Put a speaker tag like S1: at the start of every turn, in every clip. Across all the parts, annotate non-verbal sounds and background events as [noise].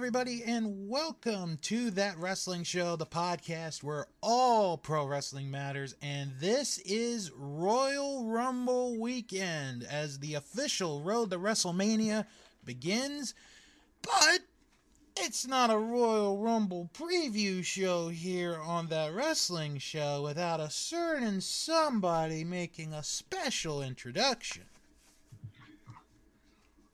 S1: Everybody, and welcome to That Wrestling Show, the podcast where all pro wrestling matters. And this is Royal Rumble weekend as the official road to WrestleMania begins. But it's not a Royal Rumble preview show here on That Wrestling Show without a certain somebody making a special introduction.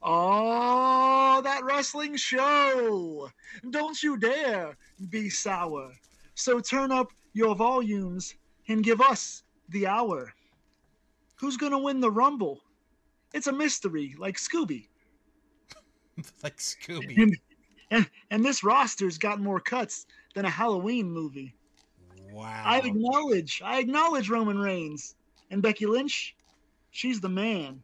S2: Oh, that wrestling show! Don't you dare be sour. So turn up your volumes and give us the hour. Who's gonna win the Rumble? It's a mystery, like Scooby. [laughs]
S1: like Scooby.
S2: And, and, and this roster's got more cuts than a Halloween movie.
S1: Wow.
S2: I acknowledge, I acknowledge Roman Reigns. And Becky Lynch, she's the man.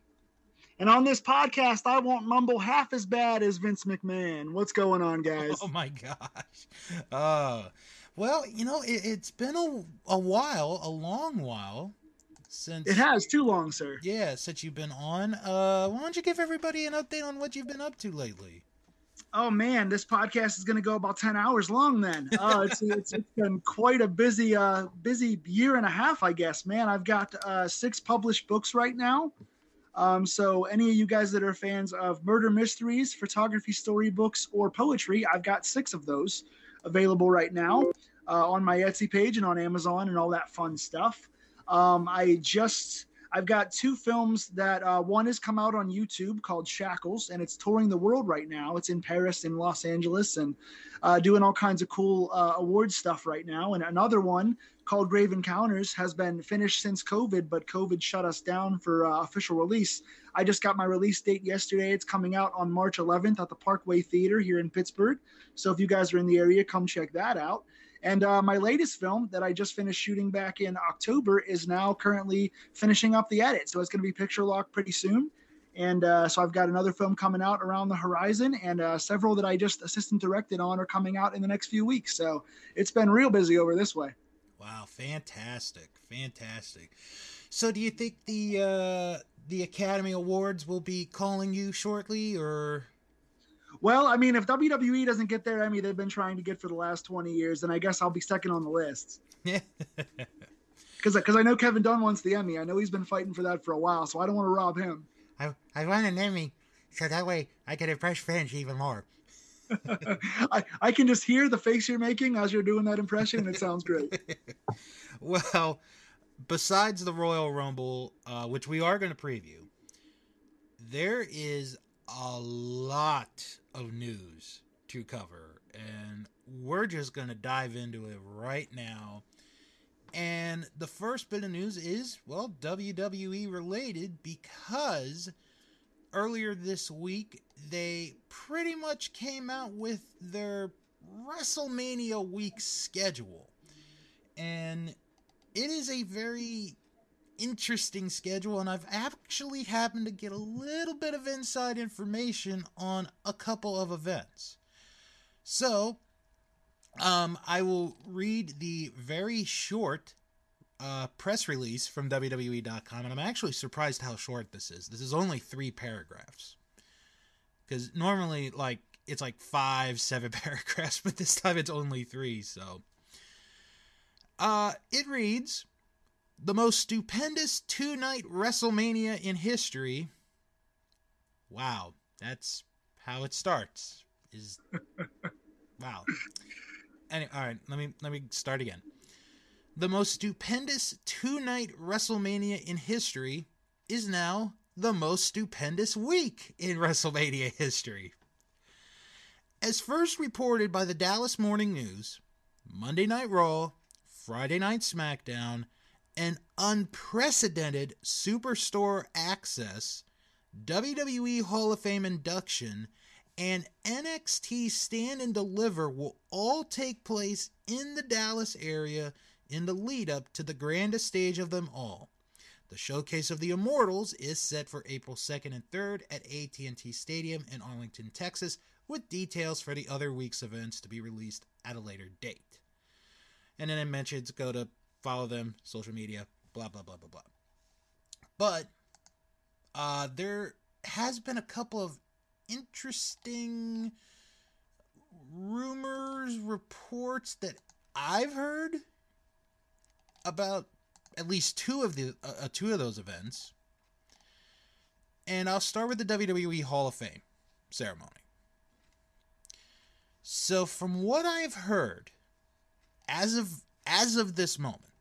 S2: And on this podcast, I won't mumble half as bad as Vince McMahon. What's going on, guys? [laughs]
S1: Oh my gosh. Uh, well, you know, it, has been a, a while, a long while since
S2: it has too long, sir.
S1: Yeah, since you've been on. Uh, why don't you give everybody an update on what you've been up to lately?
S2: Oh man, this podcast is going to go about ten hours long. Then [laughs] uh, it's, it's, it's been quite a busy uh, busy year and a half, I guess. Man, I've got uh, six published books right now. Um, so, any of you guys that are fans of murder mysteries, photography, storybooks, or poetry, I've got six of those available right now uh, on my Etsy page and on Amazon and all that fun stuff. Um, I just I've got two films that uh, one has come out on YouTube called Shackles, and it's touring the world right now. It's in Paris and Los Angeles and uh, doing all kinds of cool uh, award stuff right now. And another one called Grave Encounters has been finished since COVID, but COVID shut us down for uh, official release. I just got my release date yesterday. It's coming out on March 11th at the Parkway Theater here in Pittsburgh. So if you guys are in the area, come check that out. And uh, my latest film that I just finished shooting back in October is now currently finishing up the edit. So it's going to be picture lock pretty soon. And uh, so I've got another film coming out around the horizon, and uh, several that I just assistant directed on are coming out in the next few weeks. So it's been real busy over this way.
S1: Wow, fantastic, fantastic. So, do you think the uh, the Academy Awards will be calling you shortly, or?
S2: Well, I mean, if WWE doesn't get their Emmy they've been trying to get for the last twenty years, then I guess I'll be second on the list. [laughs]
S1: Yeah.
S2: Because because I know Kevin Dunn wants the Emmy. I know he's been fighting for that for a while, so I don't want to rob him.
S1: I I want an Emmy, so that way I can impress fans even more. [laughs]
S2: I, I can just hear the face you're making as you're doing that impression, and it sounds great. [laughs]
S1: well, besides the Royal Rumble, uh, which we are going to preview, there is a lot of news to cover, and we're just going to dive into it right now. And the first bit of news is, well, WWE related because earlier this week they pretty much came out with their WrestleMania week schedule. And it is a very interesting schedule, and I've actually happened to get a little bit of inside information on a couple of events. So, um, I will read the very short uh, press release from WWE.com, and I'm actually surprised how short this is. This is only three paragraphs. Because normally, like, it's like five, [laughs] seven [laughs] paragraphs, but this time it's only three, so. Uh, it reads The most stupendous two night WrestleMania in history. Wow, that's how it starts. Is [laughs] wow. Any, all right, let me let me start again. The most stupendous two-night WrestleMania in history is now the most stupendous week in [laughs] WrestleMania history. As first reported by the Dallas Morning News, Monday Night Raw, Friday Night SmackDown, and unprecedented Superstore access, WWE Hall of Fame induction, and NXT Stand and Deliver will all take place in the Dallas area in the lead up to the grandest stage of them all. The showcase of the Immortals is set for April 2nd and 3rd at AT&T Stadium in Arlington, Texas, with details for the other week's events to be released at a later date. And then it mentions go to follow them, social media, blah blah blah blah blah. But uh, there has been a couple of interesting rumors, reports that I've heard about at least two of the uh, two of those events. And I'll start with the WWE Hall of Fame ceremony. So from what I've heard as of as of this moment,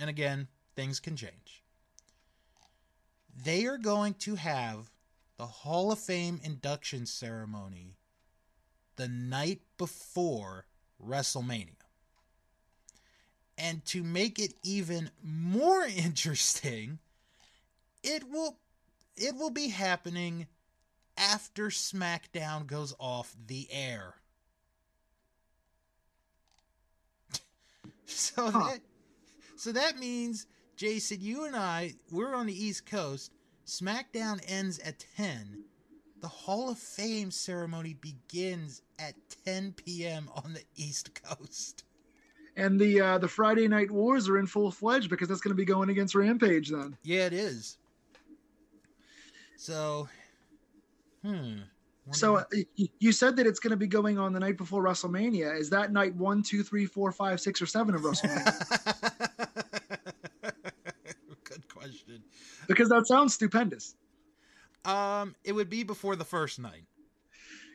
S1: and again, things can change. They are going to have the Hall of Fame induction ceremony the night before WrestleMania. And to make it even more [laughs] interesting, it will it will be happening after SmackDown goes off the air. [laughs] so
S2: Huh.
S1: that so that means Jason, you and I, we're on the East Coast. SmackDown ends at 10. The Hall of Fame ceremony begins at 10 p.m. on the East Coast.
S2: And the uh, the Friday Night Wars are in full fledged because that's going to be going against Rampage then.
S1: Yeah, it is. So, hmm.
S2: So uh, you said that it's going to be going on the night before WrestleMania. Is that night one, two, three, four, five, six, or seven of [laughs] WrestleMania?
S1: Question.
S2: because that sounds stupendous.
S1: Um, it would be before the first night.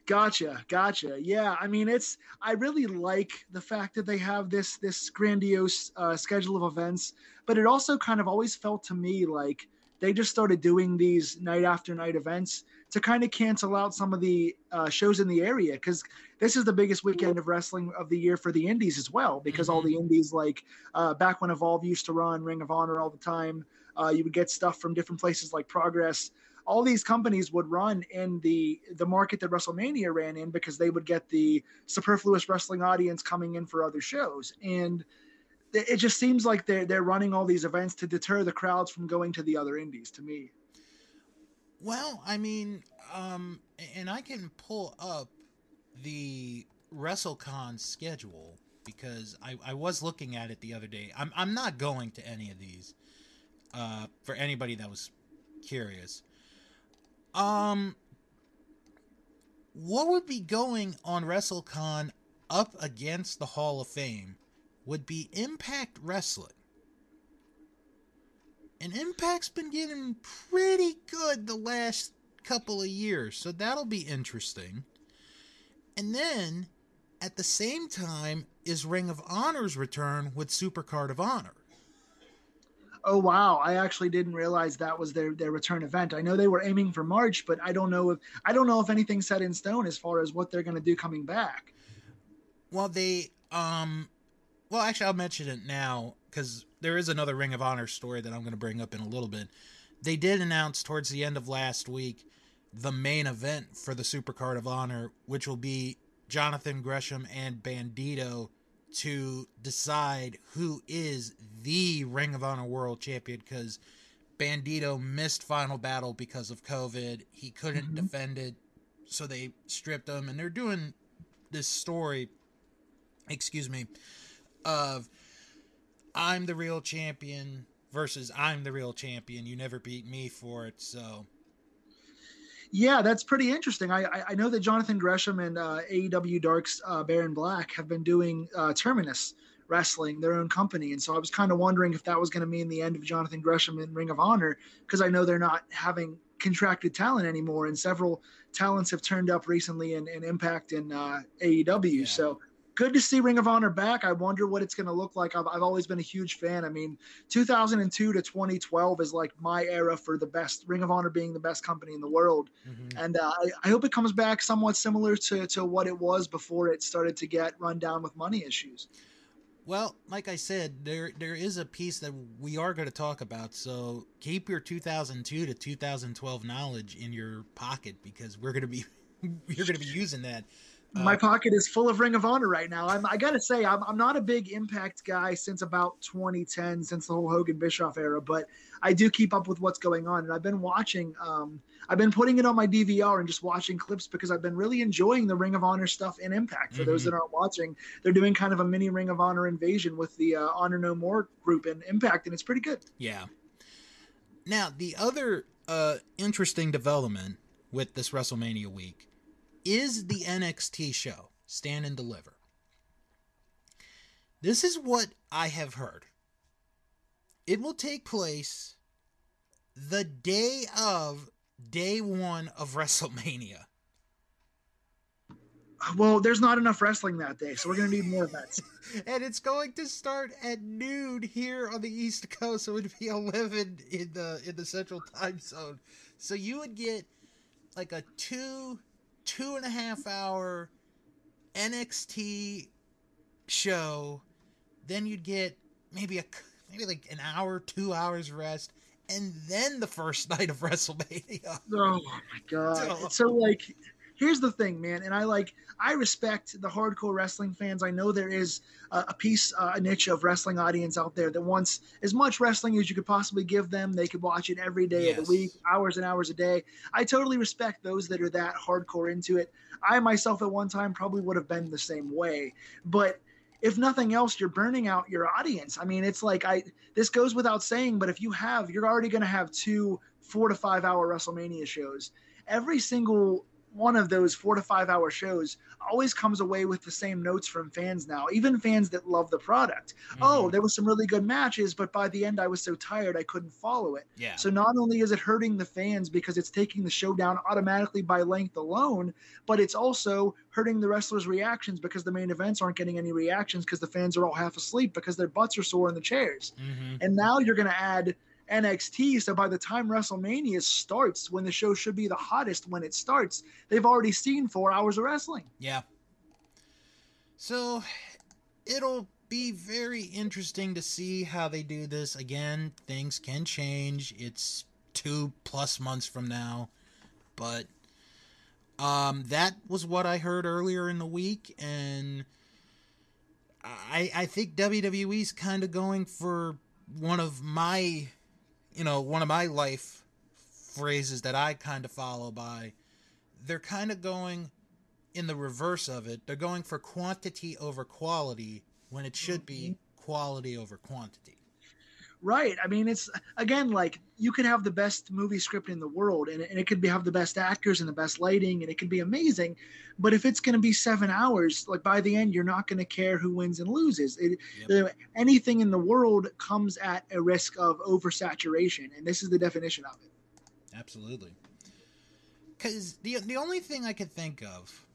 S2: Gotcha, gotcha. Yeah, I mean, it's I really like the fact that they have this this grandiose uh, schedule of events, but it also kind of always felt to me like they just started doing these night after night events to kind of cancel out some of the uh, shows in the area because this is the biggest weekend of wrestling of the year for the indies as well because all the indies like uh, back when evolve used to run ring of honor all the time uh, you would get stuff from different places like progress all these companies would run in the the market that WrestleMania ran in because they would get the superfluous wrestling audience coming in for other shows and it just seems like they're they're running all these events to deter the crowds from going to the other indies to me
S1: Well, I mean, um, and I can pull up the WrestleCon schedule because I, I was looking at it the other day. I'm I'm not going to any of these. Uh, for anybody that was curious. Um, what would be going on WrestleCon up against the Hall of Fame would be Impact Wrestling. And Impact's been getting pretty good the last couple of years, so that'll be interesting. And then, at the same time, is Ring of Honor's return with Supercard of Honor.
S2: Oh wow i actually didn't realize that was their their return event i know they were aiming for march but i don't know if i don't know if anything's set in stone as far as what they're going to do coming back
S1: Well, they, um, well, actually, I'll mention it now because there is another Ring of Honor story that I'm going to bring up in a little bit. They did announce towards the end of last week the main event for the Supercard of Honor, which will be Jonathan Gresham and Bandito to decide who is the Ring of Honor World Champion because Bandito missed Final Battle because of COVID. He couldn't mm-hmm. defend it, so they stripped him, and they're doing this story excuse me, of I'm the real champion versus I'm the real champion. You never beat me for it, so
S2: Yeah, that's pretty interesting. I I, I know that Jonathan Gresham and uh, AEW Dark's uh, Baron Black have been doing uh, Terminus Wrestling, their own company, and so I was kind of wondering if that was going to mean the end of Jonathan Gresham in Ring of Honor because I know they're not having contracted talent anymore, and several talents have turned up recently in, in Impact and uh, AEW.
S1: Yeah.
S2: So good to see Ring of Honor back. I wonder what it's going to look like. I've, I've always been a huge fan. I mean, 2002 to 2012 is like my era for the best Ring of Honor being the best company in the world. And uh, I, I hope it comes back somewhat similar to, to what it was before it started to get run down with money issues.
S1: Well, like I said, there there is a piece that we are going to talk about. So keep your 2002 to 2012 knowledge in your pocket because we're going to be [laughs] you're going to be using that.
S2: My pocket is full of Ring of Honor right now. I'm, I got to say, I'm, I'm not a big Impact guy since about 2010, since the whole Hogan Bischoff era, but I do keep up with what's going on. And I've been watching, um, I've been putting it on my DVR and just watching clips because I've been really enjoying the Ring of Honor stuff in Impact. For those that aren't watching, they're doing kind of a mini Ring of Honor invasion with the uh, Honor No More group in Impact, and it's pretty good.
S1: Yeah. Now, the other uh, interesting development with this WrestleMania week is the NXT show, Stand and Deliver. This is what I have heard. It will take place the day of day one of [laughs] WrestleMania.
S2: Well, there's not enough wrestling that day, so we're going to need more events. [laughs]
S1: and it's going to start at noon here on the East Coast, so it'd be [laughs] eleven in the in the Central Time Zone. So you would get like a two two and a half hour NXT show, then you'd get maybe a maybe like an hour, two hours rest, and then the first [laughs] night of WrestleMania.
S2: Oh my god! So like, here's the thing, man, and I like I respect the hardcore wrestling fans. I know there is a, a piece, uh, a niche of wrestling audience out there that wants as much wrestling as you could possibly give them. They could watch it every day of the week, hours and hours a day. I totally respect those that are that hardcore into it. I myself at one time probably would have been the same way, but if nothing else, you're burning out your audience. I mean, it's like I this goes without saying, but if you have, you're already going to have two four to five hour WrestleMania shows. Every single one of those four to five hour shows always comes away with the same notes from fans now, even fans that love the product. Oh, there was some really good matches, but by the end I was so tired I couldn't follow it.
S1: Yeah.
S2: So not only is it hurting the fans because it's taking the show down automatically by length alone, but it's also hurting the wrestlers' reactions because the main events aren't getting any reactions because the fans are all half asleep because their butts are sore in the chairs.
S1: Mhm.
S2: And now you're going to add NXT. So by the time WrestleMania starts, when the show should be the hottest when it starts, they've already seen four hours of wrestling.
S1: Yeah. So it'll be very interesting to see how they do this. Again, things can change. It's two plus months from now. But um that was what I heard earlier in the week and I I think WWE's kind of going for one of my you know, one of my life phrases that I kind of follow by. They're kind of going in the reverse of it. They're going for quantity over quality when it should be mm-hmm. quality over quantity.
S2: Right. I mean, it's again like you could have the best movie script in the world, and, and it could be have the best actors and the best lighting, and it could be amazing. But if it's going to be seven hours, like by the end, you're not going to care who wins and loses. It, uh, anything in the world comes at a risk of oversaturation, and this is the definition of it.
S1: Absolutely. Because the the only thing I could think of,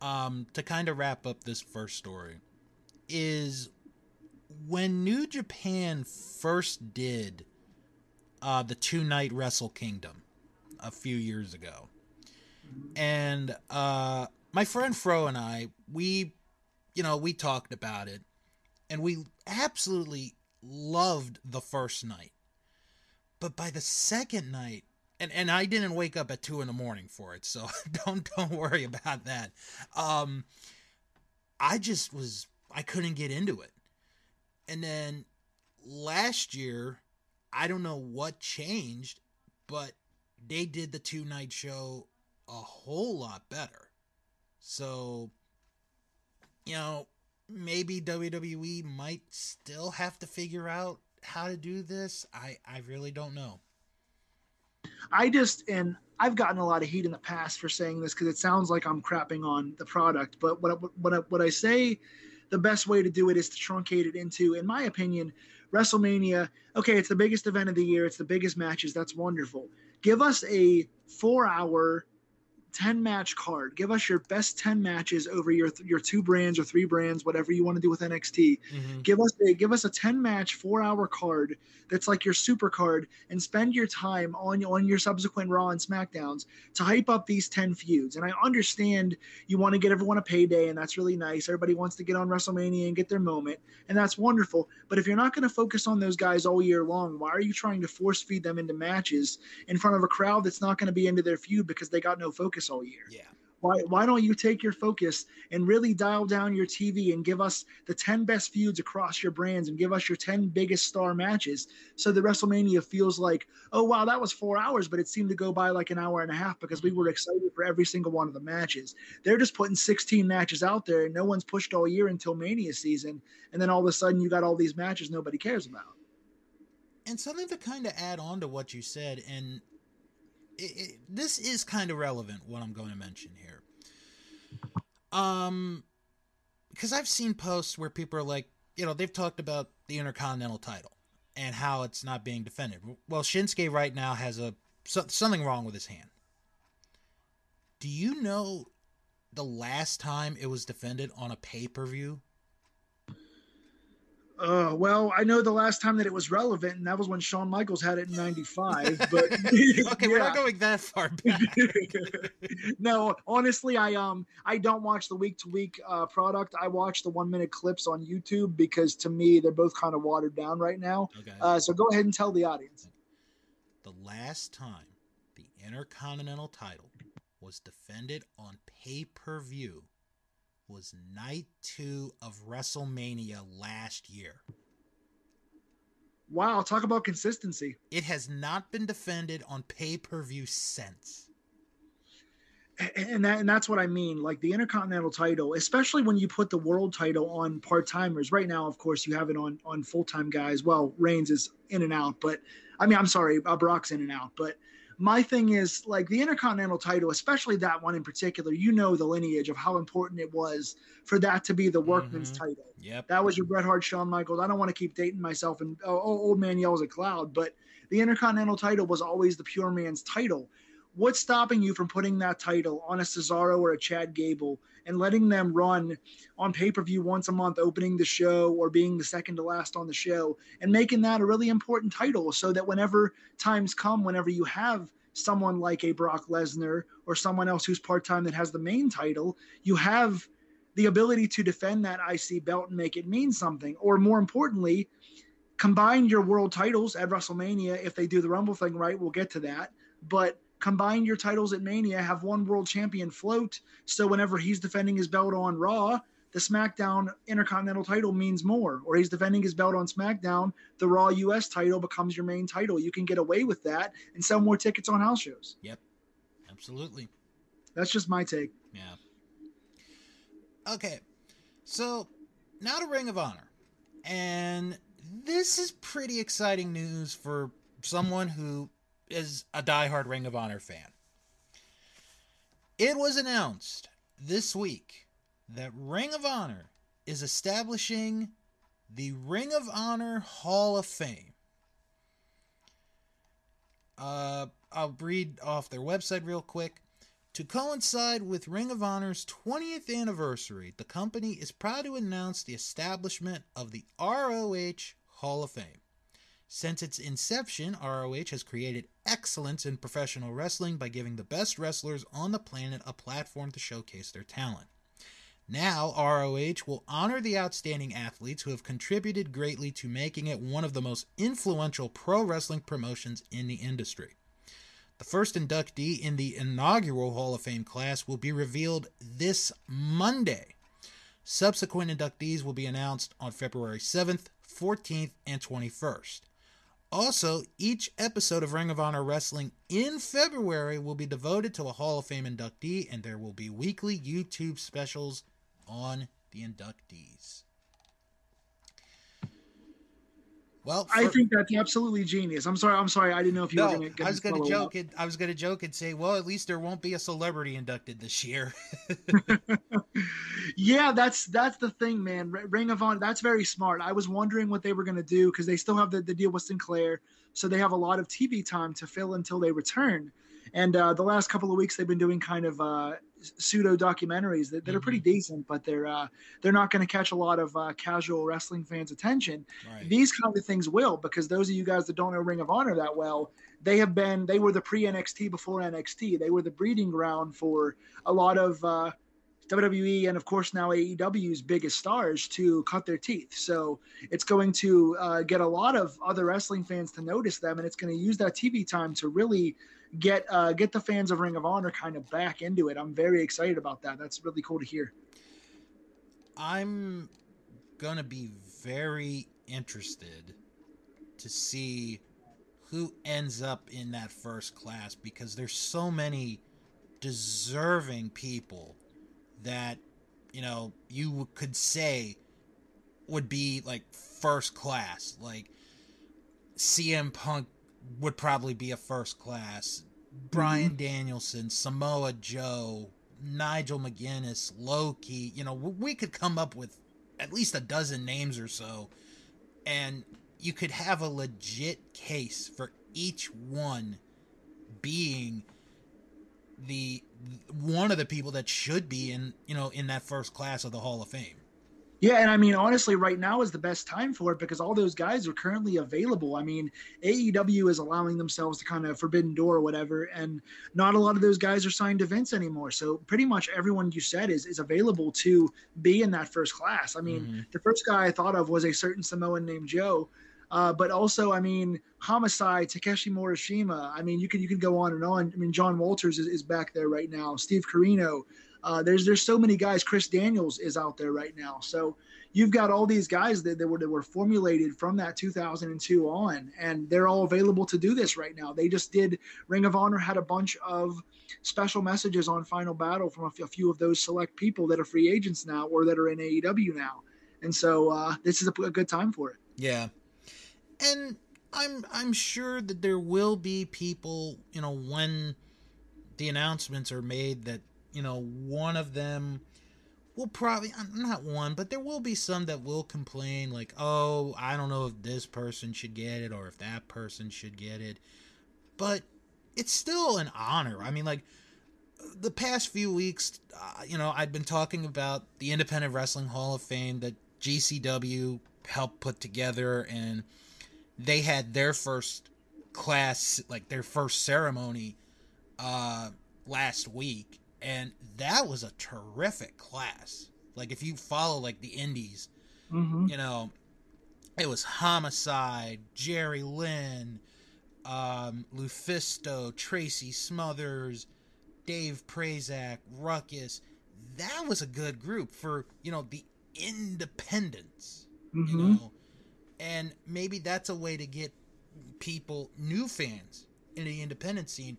S1: um, to kind of wrap up this first story, is when New Japan first did uh, the two night Wrestle Kingdom a few years ago, and uh, my friend Fro and I, we, you know, we talked about it, and we absolutely loved the first night. But by the second night, and, and I didn't wake up at two in the morning for it, so [laughs] don't don't worry about that. Um, I just was I couldn't get into it, and then last year, I don't know what changed, but they did the two night show a whole lot better. So, you know, maybe WWE might still have to figure out how to do this. I I really don't know.
S2: I just and I've gotten a lot of heat in the past for saying this because it sounds like I'm crapping on the product. But what I- what I, what I say, the best way to do it is to truncate it into, in my opinion, WrestleMania. Okay, it's the biggest event of the year. It's the biggest matches. That's wonderful. Give us a four-hour 10 match card. Give us your best 10 matches over your your two brands or three brands, whatever you want to do with NXT. Mm-hmm. Give us a give us a 10 match 4-hour card that's like your super card and spend your time on on your subsequent Raw and SmackDowns to hype up these 10 feuds. And I understand you want to get everyone a payday and that's really nice. Everybody wants to get on WrestleMania and get their moment, and that's wonderful. But if you're not going to focus on those guys all year long, why are you trying to force feed them into matches in front of a crowd that's not going to be into their feud because they got no focus all year?
S1: Yeah.
S2: Why, why don't you take your focus and really dial down your TV and give us the 10 best feuds across your brands and give us your 10 biggest star matches so the WrestleMania feels like, oh, wow, that was four hours, but it seemed to go by like an hour and a half because we were excited for every single one of the matches. They're just putting 16 matches out there and no one's pushed all year until Mania season. And then all of a sudden you got all these matches nobody cares about.
S1: And something to kind of add on to what you said, and this is kind of relevant. What I'm going to mention here, um, because I've seen posts where people are like, you know, they've talked about the Intercontinental title and how it's not being defended. Well, Shinsuke right now has a so, something wrong with his hand. Do you know the last time it was defended on a pay per view?
S2: Uh, well, I know the last time that it was relevant, and that was when Shawn Michaels had it in '95. But [laughs] [laughs]
S1: okay, we're not going that far [laughs] back.
S2: no, honestly, I um I don't watch the week to week uh product. I watch the one minute clips on YouTube because to me they're both kind of watered down right now.
S1: Okay.
S2: Uh, so go ahead and tell the audience.
S1: the last time the Intercontinental title was defended on pay per view was night two of WrestleMania last year.
S2: Wow, talk about consistency.
S1: It has not been defended on pay per view since.
S2: and that and that's what I mean. Like the Intercontinental title, especially when you put the world title on part timers. Right now, of course, you have it on on full time guys. Well, Reigns is in and out, but I mean, I'm sorry, uh, Brock's in and out. But my thing is like the Intercontinental title, especially that one in particular. You know the lineage of how important it was for that to be the workman's
S1: Mhm.
S2: title.
S1: Yep.
S2: That was your Bret Hart, Shawn Michaels. I don't want to keep dating myself and oh, oh, old man yells at cloud, but the Intercontinental title was always the pure man's title. What's stopping you from putting that title on a Cesaro or a Chad Gable and letting them run on pay per view once a month, opening the show or being the second to last on the show, and making that a really important title so that whenever times come, whenever you have someone like a Brock Lesnar or someone else who's part time that has the main title, you have the ability to defend that IC belt and make it mean something. Or more importantly, combine your world titles at WrestleMania. If they do the Rumble thing right, we'll get to that. But combine your titles at Mania, have one world champion float. So whenever he's defending his belt on Raw, the SmackDown Intercontinental title means more. Or he's defending his belt on SmackDown, the Raw US title becomes your main title. You can get away with that and sell more tickets on house shows.
S1: Yep. Absolutely.
S2: That's just my take.
S1: Yeah. Okay. So now to Ring of Honor. And this is pretty exciting news for someone who is a diehard Ring of Honor fan. It was announced this week that Ring of Honor is establishing the Ring of Honor Hall of Fame. Uh, I'll read off their website real quick. To coincide with Ring of Honor's 20th anniversary, the company is proud to announce the establishment of the ROH Hall of Fame. Since its inception, ROH has created excellence in professional wrestling by giving the best wrestlers on the planet a platform to showcase their talent. Now, ROH will honor the outstanding athletes who have contributed greatly to making it one of the most influential pro wrestling promotions in the industry. The first inductee in the inaugural Hall of Fame class will be revealed this Monday. Subsequent inductees will be announced on February 7th, 14th, and 21st. Also, each episode of Ring of Honor Wrestling in February will be devoted to a Hall of Fame inductee, and there will be weekly YouTube specials on the inductees. Well,
S2: I think that's absolutely genius. I'm sorry. I'm sorry. I didn't know if you
S1: no,
S2: were going to.
S1: I was going to joke. And, I was going to joke and say, well, at least there won't be a celebrity inducted this year. [laughs]
S2: yeah, that's that's the thing, man. Ring of Honor. That's very smart. I was wondering what they were going to do because they still have the, the deal with Sinclair, so they have a lot of TV time to fill until they return. And uh, the last couple of weeks, they've been doing kind of uh, pseudo documentaries that, that are pretty decent, but they're uh, they're not going to catch a lot of uh, casual wrestling fans' attention.
S1: right.
S2: These kind of things will, because those of you guys that don't know Ring of Honor that well, they have been they were the pre NXT before NXT. They were the breeding ground for a lot of uh, WWE and of course now AEW's biggest stars to cut their teeth. So it's going to uh, get a lot of other wrestling fans to notice them, and it's going to use that TV time to really get uh, get the fans of Ring of Honor kind of back into it. I'm very excited about that. That's really cool to hear.
S1: I'm gonna be very interested to see who ends up in that first class because there's so many deserving people that you know you could say would be like first class like CM Punk would probably be a first class Brian mm-hmm. Danielson Samoa Joe Nigel McGuinness Low Ki you know we could come up with at least a dozen names or so and you could have a legit case for each one being the one of the people that should be in you know in that first class of the Hall of Fame.
S2: Yeah, and I mean, honestly, right now is the best time for it because all those guys are currently available. I mean, AEW is allowing themselves to kind of forbidden door or whatever, and not a lot of those guys are signed to Vince anymore. So pretty much everyone you said is is available to be in that first class. I mean,
S1: Mhm.
S2: the first guy I thought of was a certain Samoan named Joe. Uh, but also, I mean, Homicide, Takeshi Morishima. I mean, you can you could go on and on. I mean, John Walters is, is back there right now. Steve Corino. Uh, there's there's so many guys. Chris Daniels is out there right now. So you've got all these guys that, that, were, that were formulated from that 2002 on, and they're all available to do this right now. They just did. Ring of Honor had a bunch of special messages on Final Battle from a, few of those select people that are free agents now or that are in AEW now, and so uh, this is a, a good time for it.
S1: Yeah. And I'm I'm sure that there will be people, you know, when the announcements are made that, you know, one of them will probably uh, not one, but there will be some that will complain like, "Oh, I don't know if this person should get it or if that person should get it." But it's still an honor. I mean, like the past few weeks, uh, you know, I've been talking about the Independent Wrestling Hall of Fame that GCW helped put together, and they had their first class, like their first ceremony, uh, last week, and that was a terrific class. Like if you follow like the indies,
S2: Mm-hmm.
S1: you know, it was Homicide, Jerry Lynn, um, Lufisto, Tracy Smothers, Dave Prazak, Ruckus. That was a good group for, you know, the independents, you
S2: Mm-hmm.
S1: know. And maybe that's a way to get people, new fans, in the independent scene.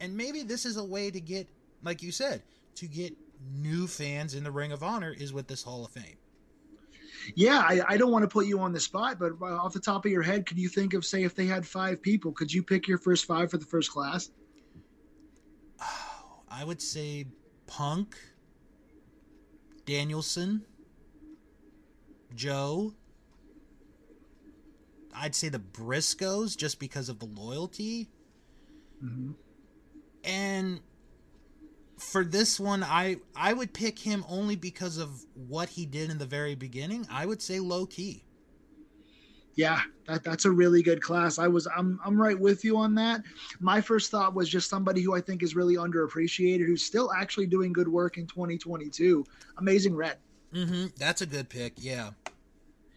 S1: And maybe this is a way to get, like you said, to get new fans in the Ring of Honor is with this Hall of Fame.
S2: Yeah, I, I don't want to put you on the spot, but off the top of your head, could you think of, say, if they had five people, could you pick your first five for the first class? [sighs]
S1: I would say Punk, Danielson, Joe. I'd say the Briscoes just because of the loyalty. Mm-hmm. And for this one, I I would pick him only because of what he did in the very beginning. I would say Low Ki.
S2: Yeah, that, that's a really good class. I was I'm I'm right with you on that. My first thought was just somebody who I think is really underappreciated, who's still actually doing good work in 2022. Amazing Red.
S1: Mm-hmm. That's a good pick. Yeah.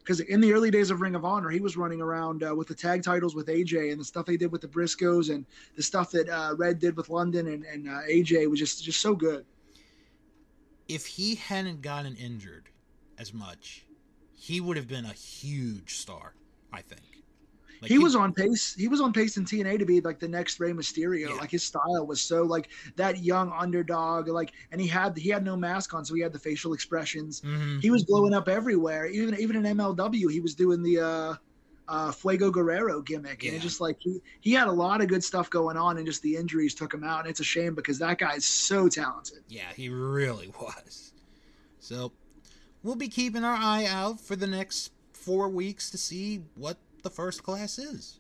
S2: Because in the early days of Ring of Honor, he was running around uh, with the tag titles with AJ and the stuff they did with the Briscoes and the stuff that uh, Red did with London and, and uh, AJ was just just so good.
S1: if he hadn't gotten injured as much, he would have been a huge star, I think. Like,
S2: he was on pace. He was on pace in TNA to be like the next Rey Mysterio.
S1: Yeah.
S2: Like his style was so like that young underdog. Like, and he had he had no mask on, so he had the facial expressions.
S1: Mhm.
S2: He was blowing up everywhere. Even even in MLW, he was doing the uh, uh, Fuego Guerrero gimmick, and
S1: Yeah.
S2: it just like he he had a lot of good stuff going on, and just the injuries took him out. And it's a shame because that guy is so talented.
S1: Yeah, he really [laughs] was. So we'll be keeping our eye out for the next four weeks to see what the first class is.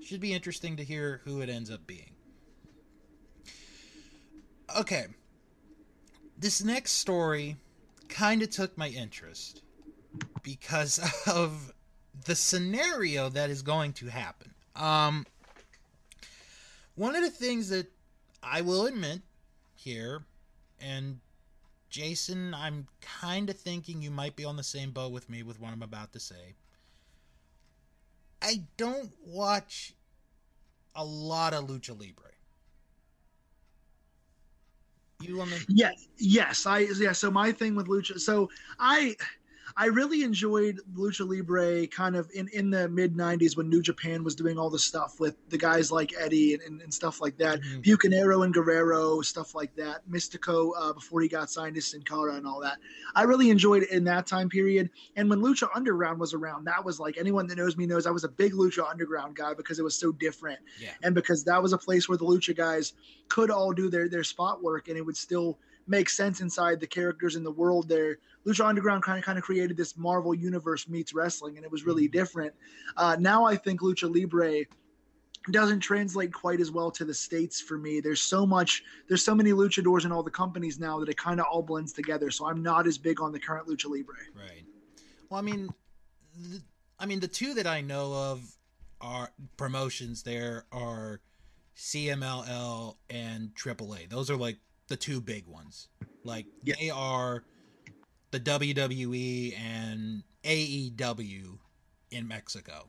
S1: Should be interesting to hear who it ends up being. Okay. This next story kind of took my interest because [laughs] of the scenario that is going to happen. Um one of the things that I will admit here and Jason, I'm kind of thinking you might be on the same boat with me with what I'm about to say. I don't watch a lot of lucha libre. You on the
S2: Yes, yes, I yeah. So my thing with lucha, so I I really enjoyed lucha libre kind of in in the mid '90s when New Japan was doing all the stuff with the guys like Eddie and, and, and stuff like that,
S1: Mhm.
S2: Bucanero and Guerrero, stuff like that, Mystico uh, before he got signed to Sin Cara and all that. I really enjoyed it in that time period. And when Lucha Underground was around, that was like anyone that knows me knows I was a big Lucha Underground guy because it was so different
S1: yeah.
S2: and because that was a place where the lucha guys could all do their their spot work and it would still make sense inside the characters in the world there lucha underground kind of kind of created this marvel universe meets wrestling and it was really different uh, now i think lucha libre doesn't translate quite as well to the states for me there's so much there's so many luchadors in all the companies now that it kind of all blends together so i'm not as big on the current lucha libre
S1: Right. Well, I mean, the, I mean the two that I know of are promotions. There are CMLL and AAA. Those are like the two big ones. Like
S2: Yeah.
S1: they are the WWE and AEW in Mexico.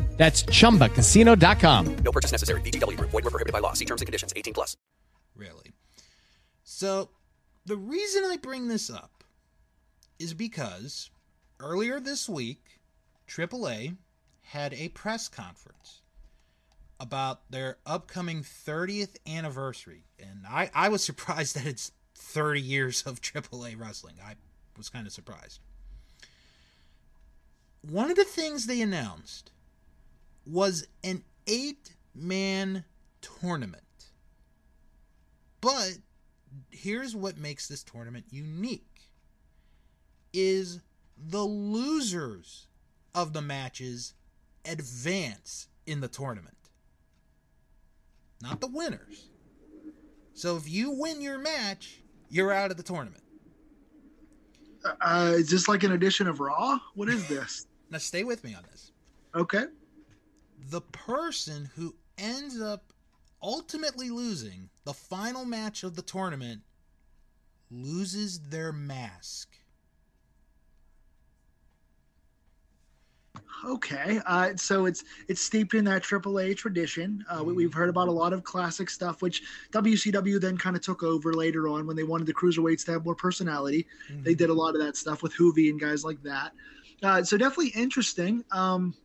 S3: That's chumbacasino.com.
S4: No purchase necessary. VGW Group. Void were prohibited by law. See terms and conditions. 18 plus.
S1: really. So, the reason I bring this up is because earlier this week, AAA had a press conference about their upcoming 30th anniversary. And I, I was [laughs] surprised that it's 30 years of AAA wrestling. I was kind of surprised. One of the things they announced was an eight man tournament. But here's what makes this tournament unique is the losers of the matches advance in the tournament. Not the winners. So if you win your match, you're out of the tournament.
S2: uh, is this like an edition of raw what is this [laughs]
S1: Now stay with me on this.
S2: okay
S1: The person who ends up ultimately losing the final match of the tournament loses their mask.
S2: Okay, uh, so it's it's steeped in that AAA tradition. Uh, we, we've heard about a lot of classic stuff, which WCW then kind of took over later on when they wanted the cruiserweights to have more personality. They did a lot of that stuff with Juvi and guys like that. Uh, so definitely interesting. Um,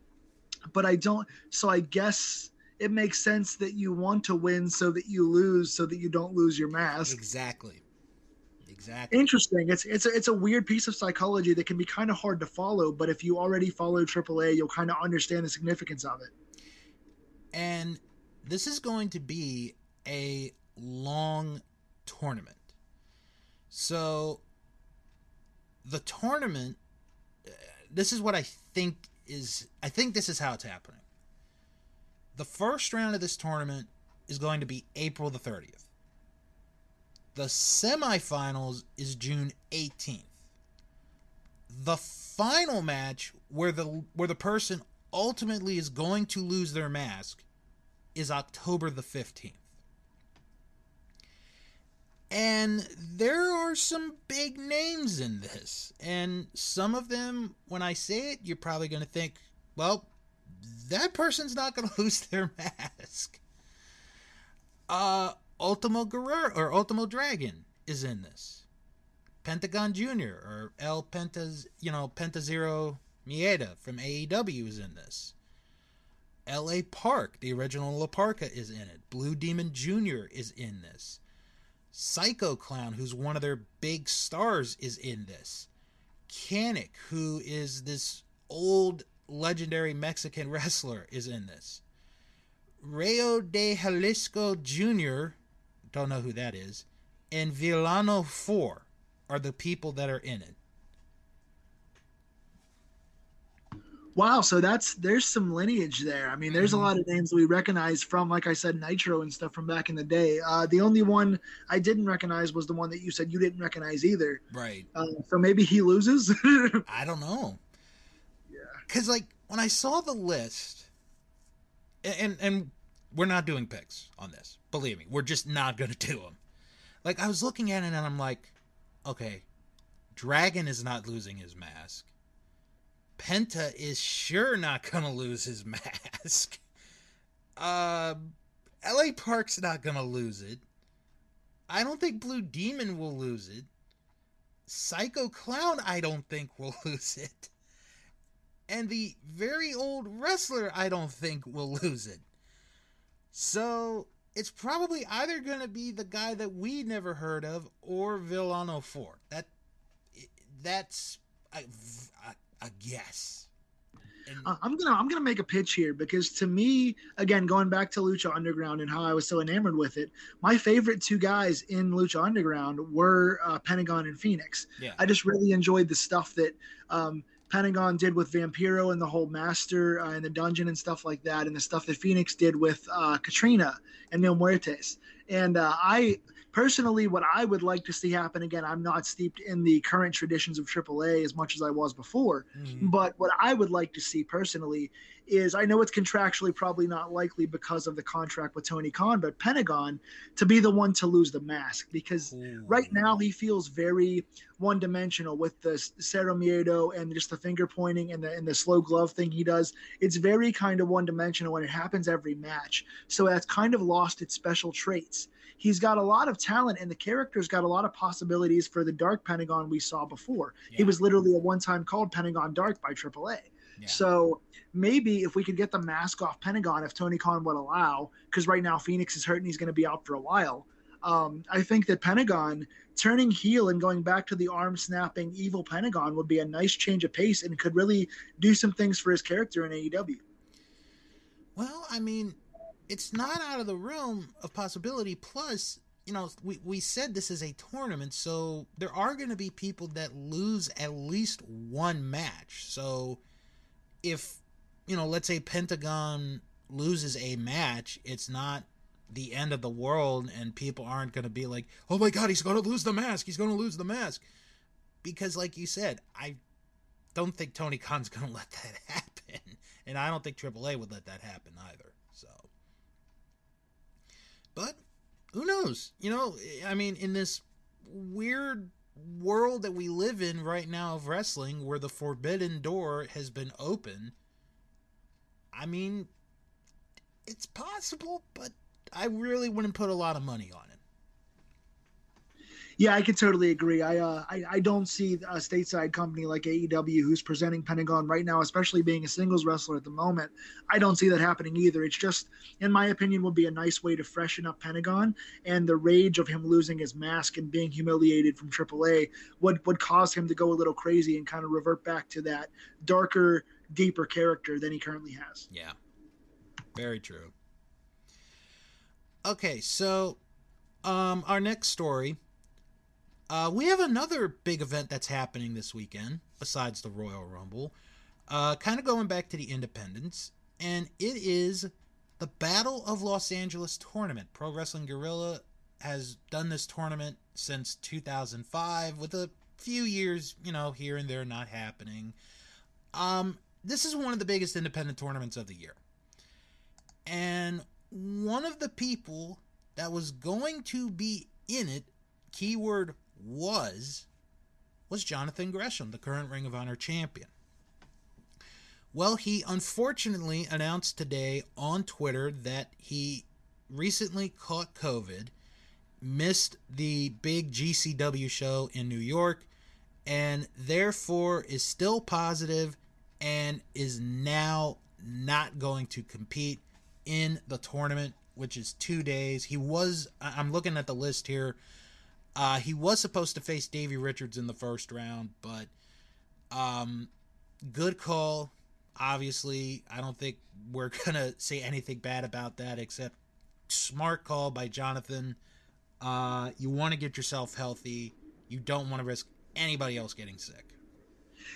S2: but I don't. So I guess it makes sense that you want to win so that you lose, so that you don't lose your mask.
S1: Exactly. Exactly.
S2: Interesting. It's it's a, it's a weird piece of psychology that can be kind of hard to follow. But if you already follow AAA, you'll kind of understand the significance of it.
S1: And this is going to be a long tournament. So the tournament uh, this is what I think is I think this is how it's happening. The first round of this tournament is going to be April the 30th. The semifinals is June 18th. The final match where the where the person ultimately is going to lose their mask is October the 15th. And there are some big names in this. And some of them, when I say it, you're probably going to think, well, that person's not going [laughs] to lose their mask. Uh, Ultimo Guerrero or Ultimo Dragon is in this. Pentagon Jr. or El Pentas, you know, Penta Zero Miedo from AEW is in this. L.A. Park, the original La Parka, is in it. Blue Demon Jr. is in this. Psycho Clown, who's one of their big stars, is in this. Canek, who is this old legendary Mexican [laughs] wrestler, is in this. Rayo de Jalisco Jr., don't know who that is, and Villano 4 are the people that are in it.
S2: Wow, so that's there's some lineage there. I mean, there's a
S1: Mhm.
S2: lot of names we recognize from, like I said, Nitro and stuff from back in the day. Uh, the only one I didn't recognize was the one that you said you didn't recognize either.
S1: Right.
S2: Uh, so maybe he loses. [laughs]
S1: I don't know.
S2: Yeah.
S1: Cause like when I saw the list, and and we're not doing picks on this. Believe me, we're just not gonna do them. Like I was looking at it and I'm like, okay, Dragon is not losing his mask. Penta is sure not gonna lose his mask. [laughs] Uh, L.A. Park's not gonna lose it. I don't think Blue Demon will lose it. Psycho Clown, I don't think will [laughs] lose it. And the very old wrestler, I don't think will lose it. So it's probably either going to be the guy that we never heard of or Villano 4. That that's a, a, a guess. And,
S2: I'm gonna I'm gonna make a pitch here because to me, again, going back to Lucha Underground and how I was so enamored with it, my favorite two guys in Lucha Underground were uh, Pentagon and Phoenix.
S1: yeah.
S2: I just really enjoyed the stuff that um, Pentagon did with Vampiro and the whole Master uh, and the dungeon and stuff like that, and the stuff that Phoenix did with uh, Katrina and Mil Muertes. And uh, I personally, what I would like to see happen again, I'm not steeped in the current traditions of AAA as much as I was before,
S1: Mhm.
S2: but what I would like to see personally is I know it's contractually probably not likely because of the contract with Tony Khan, but Pentagon to be the one to lose the mask because
S1: Ooh.
S2: right now he feels very one dimensional with the Cero Miedo and just the finger pointing and the and the slow glove thing he does. It's very kind of one dimensional and it happens every match. So that's kind of lost its special traits. He's got a lot of talent and the character's got a lot of possibilities for the Dark Pentagon we saw before. He was literally a one time called Pentagon Dark by AAA.
S1: Yeah.
S2: So maybe if we could get the mask off Pentagon, if Tony Khan would allow, because right now Phoenix is hurt and he's going to be out for a while. Um, I think that Pentagon turning heel and going back to the arm snapping evil Pentagon would be a nice change of pace and could really do some things for his character in AEW.
S1: Well, I mean, it's not out of the realm of possibility. Plus, you know, we, we said this is a tournament, so there are going to be people that lose at least one match. So if, you know, let's say Pentagon loses a match, it's not the end of the world, and people aren't going to be like, oh my God, he's going to lose the mask. He's going to lose the mask. Because, like you said, I don't think Tony Khan's going [laughs] to let that happen. And I don't think AAA would let that happen either. So, but who knows? You know, I mean, in this weird world that we live in right now of wrestling, where the forbidden door has been open, I mean, it's possible, but I really wouldn't put a lot of money on it.
S2: Yeah, I could totally agree. I uh, I, I don't see a stateside company like AEW who's presenting Pentagon right now, especially being a singles wrestler at the moment. I don't see that happening either. It's just, in my opinion, would be a nice way to freshen up Pentagon and the rage of him losing his mask and being humiliated from AAA would would cause him to go a little crazy and kind of revert back to that darker, deeper character than he currently has.
S1: Yeah. Very true. Okay, so um, our next story. Uh, we have another big event that's happening this weekend besides the Royal Rumble. Uh, kind of going back to the Independents, and it is the Battle of Los Angeles tournament. Pro Wrestling Guerrilla has done this tournament since 2005, with a few years, you know, here and there not happening. Um, this is one of the biggest independent tournaments of the year. And one of the people that was going to be in it, keyword was, was Jonathan Gresham, the current Ring of Honor champion. Well, he unfortunately announced today on Twitter that he recently caught COVID, missed the big GCW show in New York, and therefore is still positive and is now not going to compete in the tournament, which is two days. He was, I'm looking at the list here. Uh, he was supposed to face Davey Richards in the first round, but um, good call. Obviously, I don't think we're [laughs] gonna say anything bad about that, except smart call by Jonathan. Uh, you want to get yourself healthy. You don't want to risk anybody else getting sick.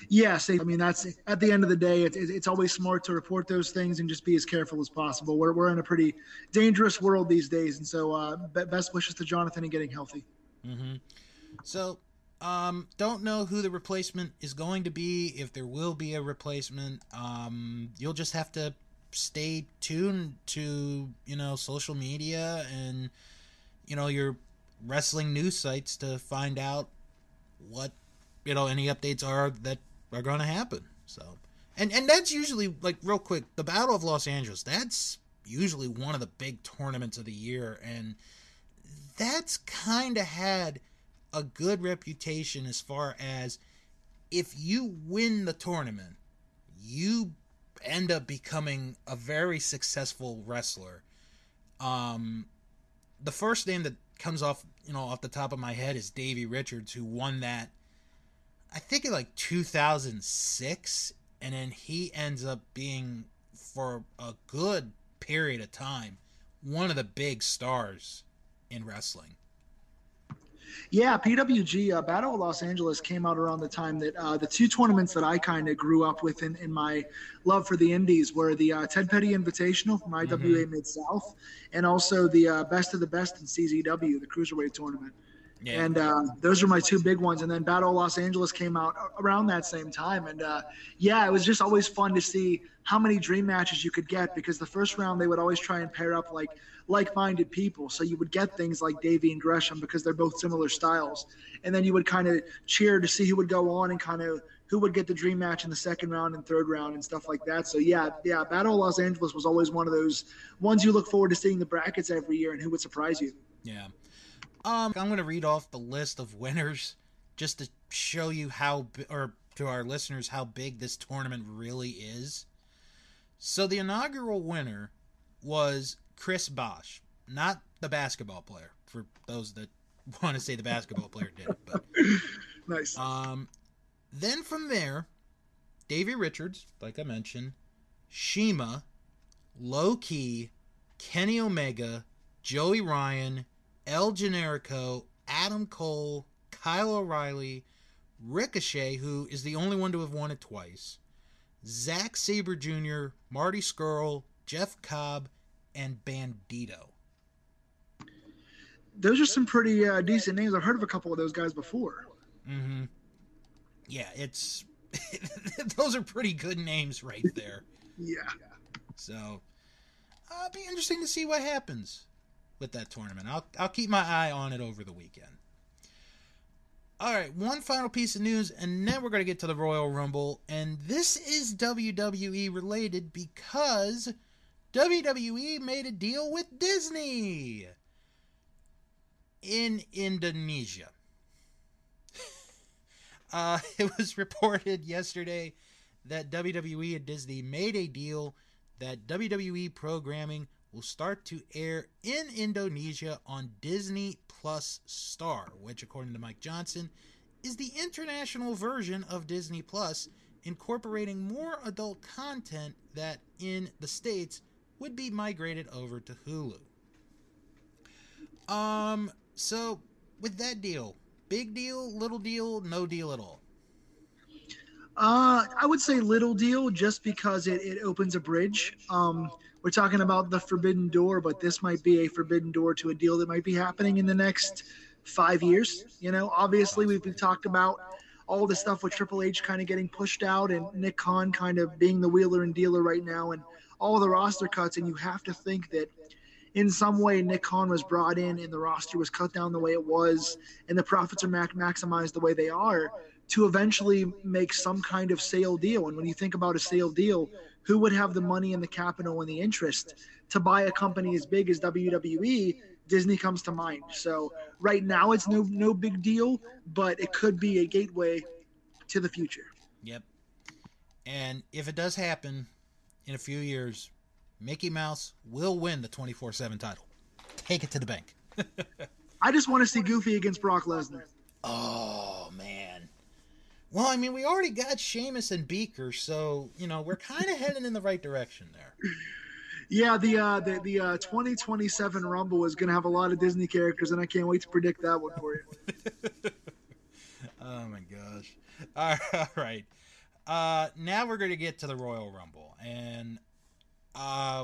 S2: Yes, I mean that's at the end of the day, it's it's always smart to report those things and just be as careful as possible. We're we're in a pretty dangerous world these days, and so uh, best wishes to Jonathan and getting healthy.
S1: Mm-hmm. So, um, don't know who the replacement is going to be. If there will be a replacement, um, you'll just have to stay tuned to you know social media and you know your wrestling news sites to find out what you know any updates are that are going to happen. So, and and that's usually like real quick the Battle of Los Angeles. That's usually one of the big tournaments of the year, and that's kind of had a good reputation as far as if you win the tournament, you end up becoming a very successful wrestler. Um, the first name that comes off, you know, off the top of my head is Davey Richards, who won that, I think in like 2006, and then he ends up being for a good period of time one of the big stars in wrestling.
S2: Yeah, PWG uh, Battle of Los Angeles came out around the time that uh, the two tournaments that I kind of grew up with in, in my love for the Indies were the uh, Ted Petty Invitational from IWA mm-hmm. Mid South, and also the uh, Best of the Best in CZW, the Cruiserweight tournament. Yeah. And uh, those are my two big ones. And then Battle of Los Angeles came out around that same time. And uh, yeah, it was just always fun to see how many dream matches you could get because the first round they would always try and pair up like like-minded people. So you would get things like Davey and Gresham because they're both similar styles, and then you would kind of cheer to see who would go on and kind of who would get the dream match in the second round and third round and stuff like that. So yeah, yeah, Battle of Los Angeles was always one of those ones you look forward to seeing the brackets every year and who would surprise you.
S1: Yeah. Um, I'm gonna read off the list of winners just to show you how, or to our listeners, how big this tournament really is. So the inaugural winner was Chris Bosh, not the basketball player. For those that [laughs] want to say the basketball player did it, but [laughs]
S2: nice.
S1: Um, then from there, Davey Richards, like I mentioned, CIMA, Low Ki, Kenny Omega, Joey Ryan, El Generico, Adam Cole, Kyle O'Reilly, Ricochet, who is the only one to have won it twice, Zack Sabre Jr., Marty Scurll, Jeff Cobb, and Bandido.
S2: Those are some pretty uh, decent names. I've heard of a couple of those guys before.
S1: Mm-hmm. Yeah, it's [laughs] those are pretty good names right there. [laughs]
S2: yeah.
S1: So, uh, it'll be interesting to see what happens with that tournament. I'll I'll keep my eye on it over the weekend. All right, one final piece of news, and then we're going to get to the Royal Rumble. And this is WWE related because WWE made a deal with Disney in Indonesia. [laughs] uh, it was reported yesterday that WWE and Disney made a deal that WWE programming will start to air in Indonesia on Disney Plus Star, which, according to Mike Johnson, is the international version of Disney Plus, incorporating more adult content that in the States would be migrated over to Hulu. Um, so with that deal, big deal, little deal, no deal at all.
S2: Uh, I would say little deal just because it, it opens a bridge. Um, we're talking about the forbidden door, but this might be a forbidden door to a deal that might be happening in the next five years. You know, obviously we've, we've talked about all the stuff with Triple H kind of getting pushed out and Nick Khan kind of being the wheeler and dealer right now and all the roster cuts. And you have to think that in some way Nick Khan was brought in and the roster was cut down the way it was and the profits are maximized the way they are to eventually make some kind of sale deal. And when you think about a sale deal, who would have the money and the capital and the interest to buy a company as big as WWE? Disney comes to mind. So right now it's no no big deal, but it could be a gateway to the future.
S1: Yep. And if it does happen in a few years, Mickey Mouse will win the 24 7 title. Take it to the bank. [laughs]
S2: I just want to see Goofy against Brock Lesnar.
S1: Oh, man. Well, I mean, we already got Sheamus and Beaker, so, you know, we're kind of heading in the right direction there.
S2: Yeah, the uh, the the uh, 2027 Rumble is going to have a lot of Disney characters, and I can't wait to predict that one for you. [laughs]
S1: oh my gosh! [laughs] All right, uh, now we're going to get to the Royal Rumble, and uh,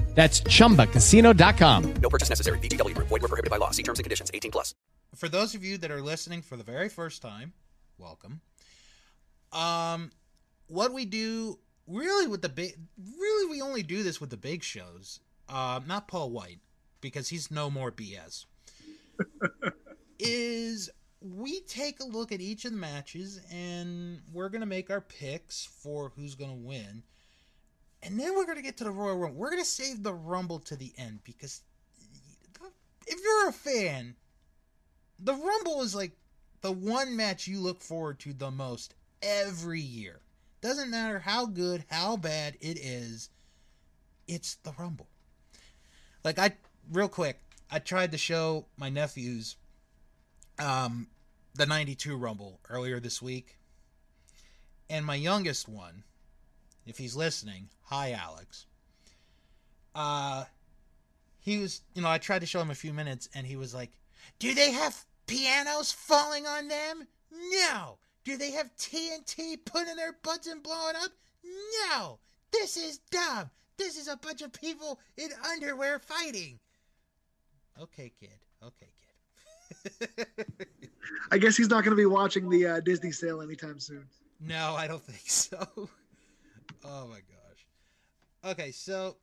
S3: That's chumbacasino.com.
S4: No purchase necessary. VGW Group. Void were prohibited by law. See terms and conditions. 18 plus.
S1: for those of you that are listening for the very first time, welcome. Um, what we do really with the big, really we only do this with the big shows. Uh, not Paul Wight because he's no more BS. [laughs] is we take a look at each of the matches and we're gonna make our picks for who's gonna win, and then we're gonna get to the Royal Rumble. We're gonna save the Rumble to the end because if you're a fan, the Rumble is like the one match you look forward to the most every year. Doesn't matter how good, how bad it is, it's the Rumble. Like I real quick, I tried to show my nephews um the 92 Rumble earlier this week. And my youngest one, if he's listening, hi Alex. Uh he was, you know, I tried to show him a few minutes and he was like, "Do they have pianos falling on them? No. Do they have TNT put in their butts and blowing up? No. This is dumb. This is a bunch of people in underwear fighting." Okay, kid. Okay, kid. [laughs]
S2: I guess he's not going to be watching the uh, Disney sale anytime soon.
S1: No, I don't think so. [laughs] oh my gosh. Okay, so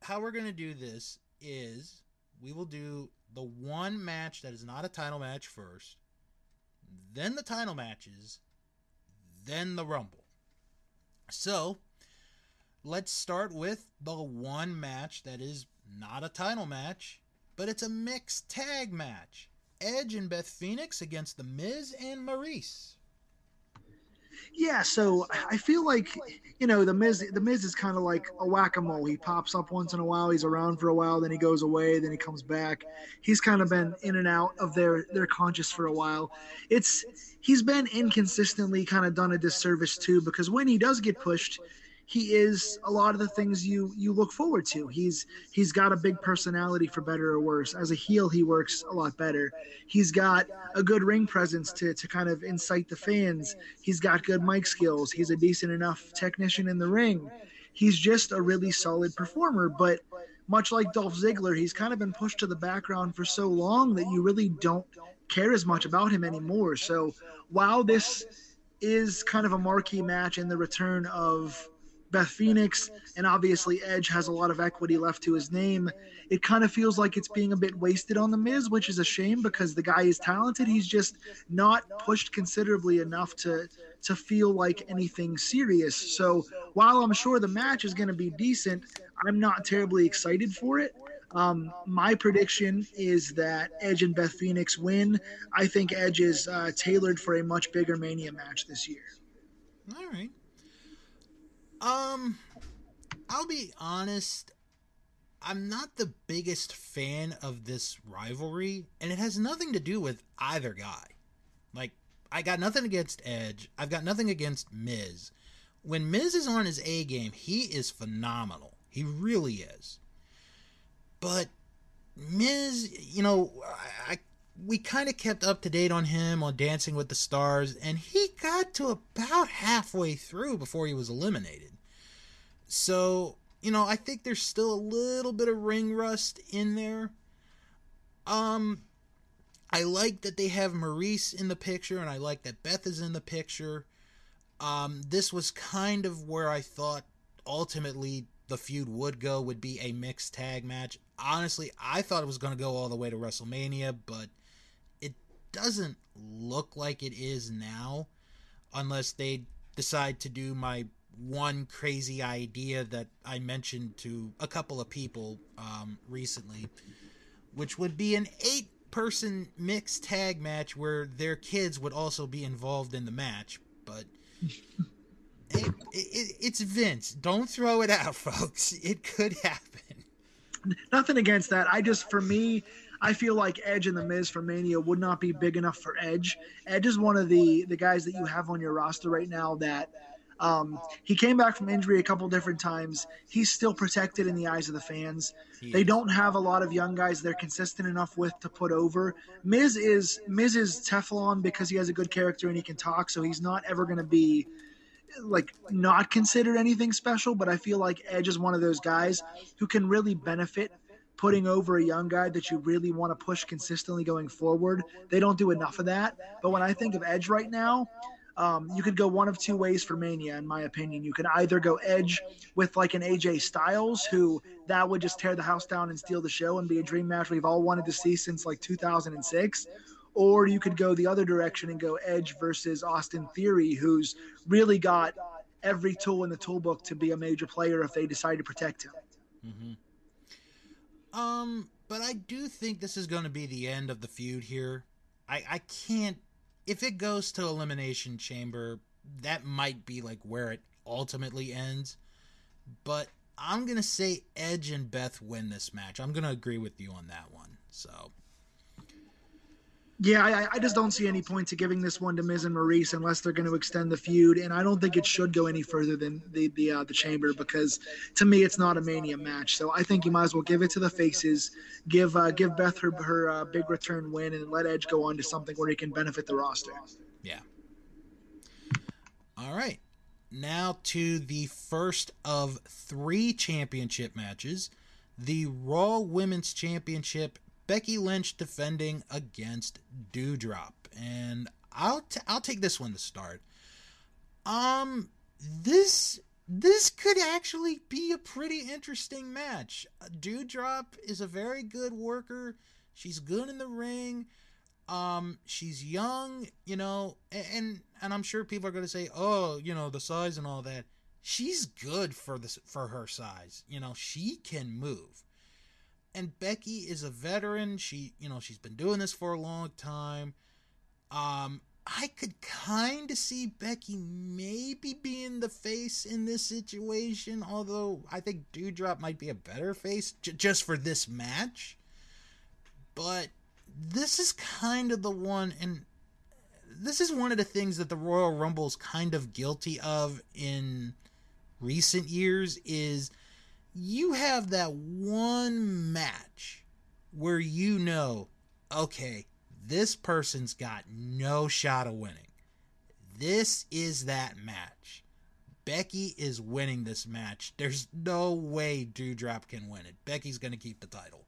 S1: how we're going to do this is we will do the one match that is not a title match first, then the title matches, then the Rumble. So, let's start with the one match that is not a title match, but it's a mixed tag match. Edge and Beth Phoenix against The Miz and Maurice.
S2: Yeah, so I feel like you know the Miz. The Miz is kind of like a whack a mole. He pops up once in a while. He's around for a while, then he goes away, then he comes back. He's kind of been in and out of their their conscious for a while. It's he's been inconsistently kind of done a disservice too because when he does get pushed, he is a lot of the things you you look forward to. He's he's got a big personality for better or worse. As a heel, he works a lot better. He's got a good ring presence to to kind of incite the fans. He's got good mic skills. He's a decent enough technician in the ring. He's just a really solid performer, but much like Dolph Ziggler, he's kind of been pushed to the background for so long that you really don't care as much about him anymore. So while this is kind of a marquee match in the return of Beth Phoenix, and obviously Edge has a lot of equity left to his name. It kind of feels like it's being a bit wasted on The Miz, which is a shame because the guy is talented. He's just not pushed considerably enough to to feel like anything serious. So while I'm sure the match is going to be decent, I'm not terribly excited for it. Um, my prediction is that Edge and Beth Phoenix win. I think Edge is uh, tailored for a much bigger Mania match this year.
S1: All right. Um, I'll be honest. I'm not the biggest fan of this rivalry, and it has nothing to do with either guy. Like, I got nothing against Edge. I've got nothing against Miz. When Miz is on his A game, he is phenomenal. He really is. But Miz, you know, I, I we kind of kept up to date on him on Dancing with the Stars, and he got to about halfway through before he was eliminated. So, you know, I think there's still a little bit of ring rust in there. Um, I like that they have Maurice in the picture, and I like that Beth is in the picture. Um, this was kind of where I thought ultimately the feud would go, would be a mixed tag match. Honestly, I thought it was going to go all the way to WrestleMania, but it doesn't look like it is now, unless they decide to do my one crazy idea that I mentioned to a couple of people um, recently, which would be an eight person mixed tag match where their kids would also be involved in the match. But [laughs] it, it, it's Vince. Don't throw it out, [laughs] folks. It could happen.
S2: Nothing against that. I just, for me, I feel like Edge and The Miz for Mania would not be big enough for Edge. Edge is one of the the guys that you have on your roster right now that um, he came back from injury a couple different times. He's still protected in the eyes of the fans. They don't have a lot of young guys they're consistent enough with to put over. Miz is Miz is Teflon because he has a good character and he can talk, so he's not ever going to be like not considered anything special. But I feel like Edge is one of those guys who can really benefit putting over a young guy that you really want to push consistently going forward. They don't do enough of that. But when I think of Edge right now, um, you could go one of two ways for Mania, in my opinion. You could either go Edge with like an AJ Styles, who that would just tear the house down and steal the show and be a dream match we've all wanted to see since like 2006. Or you could go the other direction and go Edge versus Austin Theory, who's really got every tool in the toolbook to be a major player if they decide to protect him.
S1: Mm-hmm. Um, but I do think this is going to be the end of the feud here. I I can't if it goes to elimination chamber, that might be like where it ultimately ends. But I'm gonna say Edge and Beth win this match. I'm gonna agree with you on that one. So
S2: yeah, I, I, just don't see any point to giving this one to Miz and Maurice unless they're going to extend the feud, and I don't think it should go any further than the the uh, the Chamber because to me it's not a Mania match. So I think you might as well give it to the faces, give uh, give Beth her her uh, big return win, and let Edge go on to something where he can benefit the roster.
S1: Yeah. All right. Now to the first of three championship matches, the Raw Women's Championship Becky Lynch defending against Doudrop, and I'll t- I'll take this one to start. Um, this this could actually be a pretty interesting match. Doudrop is a very good worker. She's good in the ring. Um, she's young, you know, and and I'm sure people are going to say, "Oh, you know, the size and all that." She's good for this for her size. You know, she can move and Becky is a veteran. She, you know, she's been doing this for a long time. Um, I could kind of see Becky maybe being the face in this situation, although I think Doudrop might be a better face j- just for this match. But this is kind of the one, and this is one of the things that the Royal Rumble is kind of guilty of in recent years is you have that one match where you know, okay, this person's got no shot of winning. This is that match. Becky is winning this match. There's no way Doudrop can win it. Becky's going to keep the title.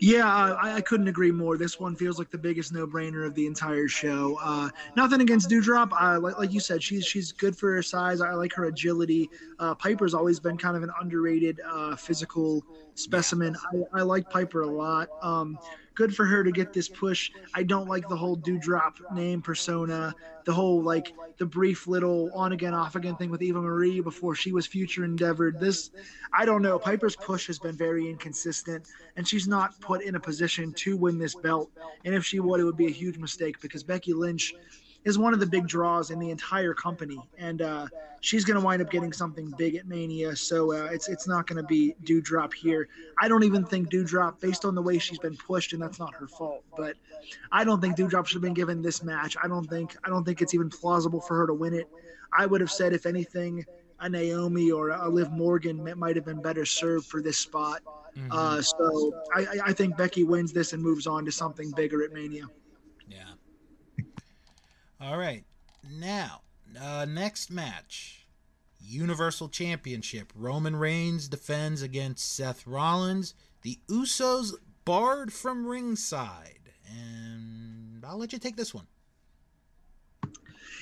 S2: Yeah, I, I couldn't agree more. This one feels like the biggest no-brainer of the entire show. Uh, nothing against Doudrop. Uh, like, like you said, she's she's good for her size. I like her agility. Uh, Piper's always been kind of an underrated uh, physical specimen. I, I like Piper a lot. Um, good for her to get this push. I don't like the whole Doudrop name persona, the whole like the brief little on again off again thing with Eva Marie before she was future endeavored. This, I don't know. Piper's push has been very inconsistent, and she's not put in a position to win this belt. And if she would, it would be a huge mistake because Becky Lynch is one of the big draws in the entire company, and uh, she's going to wind up getting something big at Mania. So uh, it's it's not going to be Doudrop here. I don't even think Doudrop, based on the way she's been pushed, and that's not her fault. But I don't think Doudrop should have been given this match. I don't think I don't think it's even plausible for her to win it. I would have said if anything, a Naomi or a Liv Morgan might have been better served for this spot. Mm-hmm. Uh, so I, I think Becky wins this and moves on to something bigger at Mania.
S1: All right. Now, uh, next match Universal Championship. Roman Reigns defends against Seth Rollins. The Usos barred from ringside. And I'll let you take this one.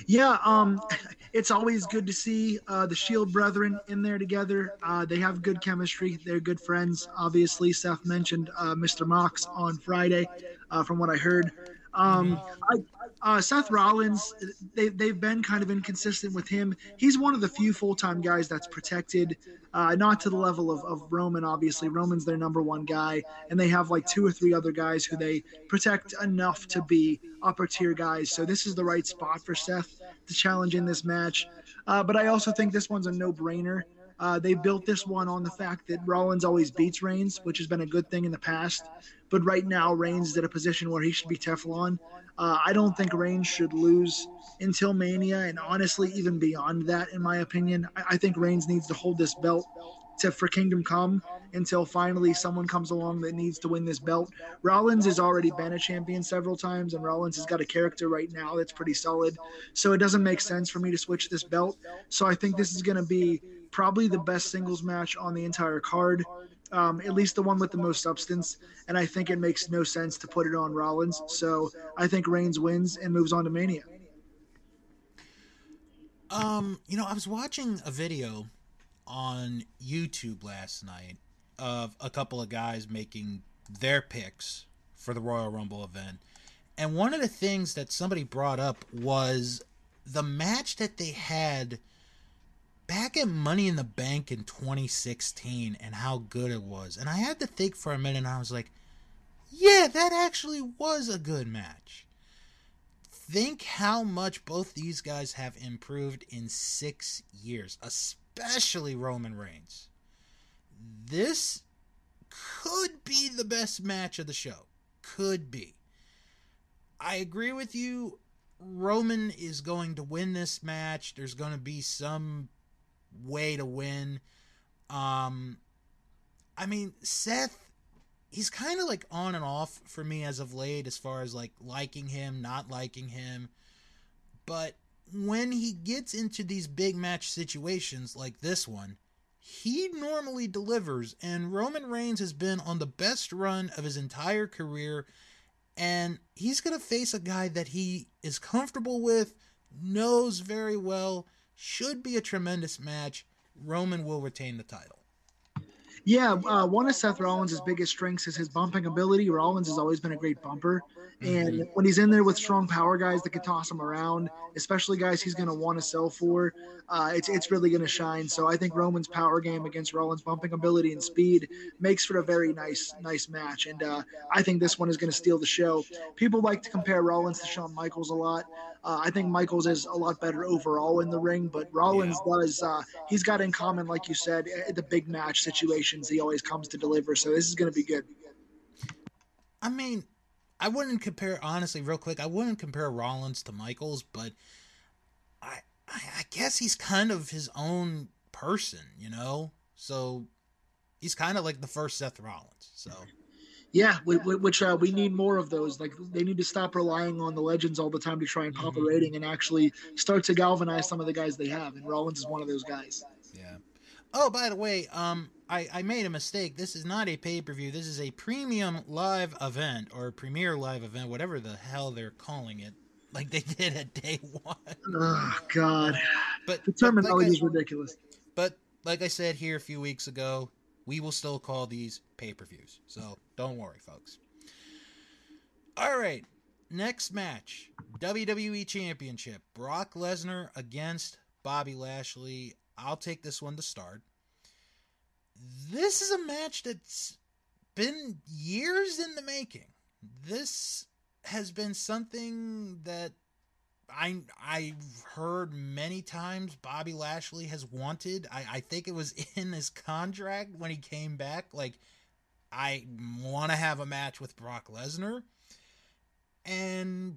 S2: Yeah, um, [laughs] it's always good to see uh, the Shield brethren in there together. Uh, they have good chemistry. They're good friends. Obviously, Seth mentioned uh, Mr. Mox on Friday, uh, from what I heard. Um, I, uh, Seth Rollins, they, they've been kind of inconsistent with him. He's one of the few full time guys that's protected, uh, not to the level of, of Roman, obviously. Roman's their number one guy, and they have like two or three other guys who they protect enough to be upper tier guys. So this is the right spot for Seth to challenge in this match. Uh, but I also think this one's a no brainer. Uh, they built this one on the fact that Rollins always beats Reigns, which has been a good thing in the past. But right now, Reigns is at a position where he should be Teflon. Uh, I don't think Reigns should lose until Mania, and honestly, even beyond that, in my opinion, I, I think Reigns needs to hold this belt to for Kingdom Come until finally someone comes along that needs to win this belt. Rollins has already been a champion several times, and Rollins has got a character right now that's pretty solid. So it doesn't make sense for me to switch this belt. So I think this is going to be probably the best singles match on the entire card um, at least the one with the most substance. And I think it makes no sense to put it on Rollins. So I think Reigns wins and moves on to Mania.
S1: Um, you know, I was watching a video on YouTube last night of a couple of guys making their picks for the Royal Rumble event. And one of the things that somebody brought up was the match that they had – back at Money in the Bank in 2016 and how good it was. And I had to think for a minute and I was like, yeah, that actually was a good match. Think how much both these guys have improved in six years, especially Roman Reigns. This could be the best match of the show. Could be. I agree with you. Roman is going to win this match. There's going to be some way to win. Um, I mean, Seth, he's kind of like on and off for me as of late, as far as like liking him, not liking him. But when he gets into these big match situations like this one, he normally delivers. And Roman Reigns has been on the best run of his entire career. And he's going to face a guy that he is comfortable with, knows very well, should be a tremendous match. Roman will retain the title.
S2: Yeah, uh, one of Seth Rollins' biggest strengths is his bumping ability. Rollins has always been a great bumper. And mm-hmm. when he's in there with strong power guys that can toss him around, especially guys he's going to want to sell for, uh, it's it's really going to shine. So I think Roman's power game against Rollins' bumping ability and speed makes for a very nice nice match. And uh, I think this one is going to steal the show. People like to compare Rollins to Shawn Michaels a lot. Uh, I think Michaels is a lot better overall in the ring, but Rollins yeah. does. Uh, he's got in common, like you said, eh, the big match situations he always comes to deliver. So this is going to be good.
S1: I mean, I wouldn't compare honestly, real quick. I wouldn't compare Rollins to Michaels, but I, I, I guess he's kind of his own person, you know. So he's kind of like the first Seth Rollins. So
S2: yeah, which uh, we need more of those. Like they need to stop relying on the legends all the time to try and pop mm-hmm. a rating and actually start to galvanize some of the guys they have. And Rollins is one of those guys.
S1: Yeah. Oh, by the way, um, I, I made a mistake. This is not a pay per view. This is a premium live event or premier live event, whatever the hell they're calling it, like they did at day one.
S2: Oh God,
S1: But
S2: the terminology
S1: like
S2: is ridiculous.
S1: but like I said here a few weeks ago, we will still call these pay per views. So don't worry, folks. All right, next match WWE Championship Brock Lesnar against Bobby Lashley. I'll take this one to start. This is a match that's been years in the making. This has been something that I I've heard many times Bobby Lashley has wanted. I, I think it was [laughs] in his contract when he came back. Like, I want to have a match with Brock Lesnar. And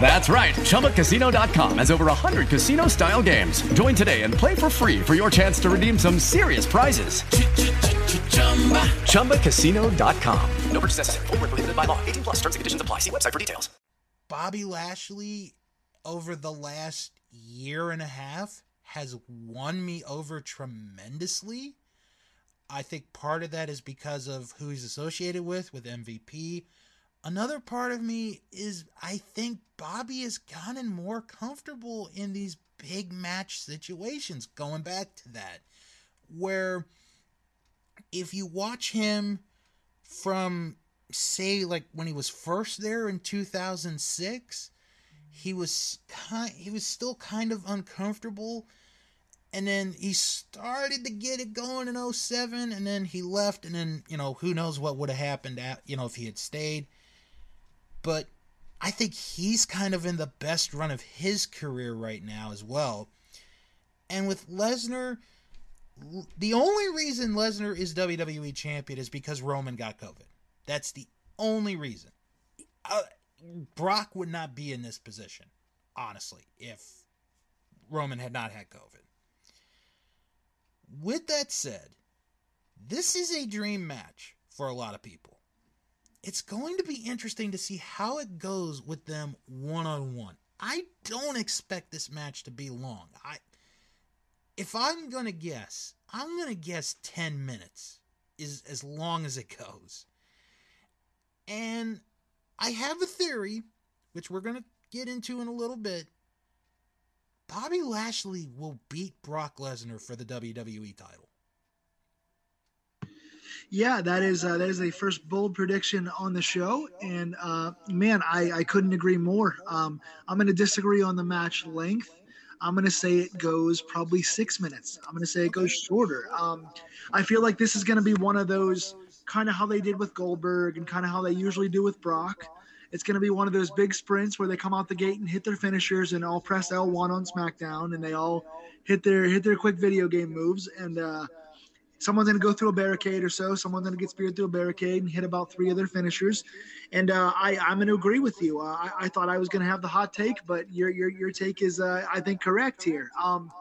S5: That's right. ChumbaCasino.com has over 100 casino style games. Join today and play for free for your chance to redeem some serious prizes. ChumbaCasino.com.
S4: No purchase necessary. Void were prohibited by law. 18 plus. Terms and conditions apply. See website for details.
S1: Bobby Lashley, over the last year and a half, has won me over tremendously. I think part of that is because of who he's associated with, with MVP. Another part of me is I think Bobby has gotten more comfortable in these big match situations, going back to that, where if you watch him from say like when he was first there in 2006 he was kind he was still kind of uncomfortable and then he started to get it going in 07 and then he left and then you know who knows what would have happened at you know if he had stayed but i think he's kind of in the best run of his career right now as well. And with lesnar the only reason lesnar is wwe champion is because roman got covid. That's the only reason. Uh, brock would not be in this position honestly if roman had not had covid. With that said, this is a dream match for a lot of people. It's going to be interesting to see how it goes with them one on one. I don't expect this match to be long. I if I'm going to guess, I'm going to guess 10 minutes is as long as it goes. And I have a theory which we're going to get into in a little bit. Bobby Lashley will beat Brock Lesnar for the WWE title.
S2: Yeah, that is uh, that is a first bold prediction on the show, and uh, man, I, I couldn't agree more. Um, I'm going to disagree on the match length. I'm going to say it goes probably six minutes. I'm going to say it goes shorter. Um, I feel like this is going to be one of those kind of how they did with Goldberg and kind of how they usually do with Brock. It's going to be one of those big sprints where they come out the gate and hit their finishers and all press L1 on SmackDown and they all hit their hit their quick video game moves and uh, someone's going to go through a barricade or so. Someone's going to get speared through a barricade and hit about three of their finishers. And uh, I, I'm going to agree with you. Uh, I, I thought I was going to have the hot take, but your your your take is, uh, I think, correct here. Um,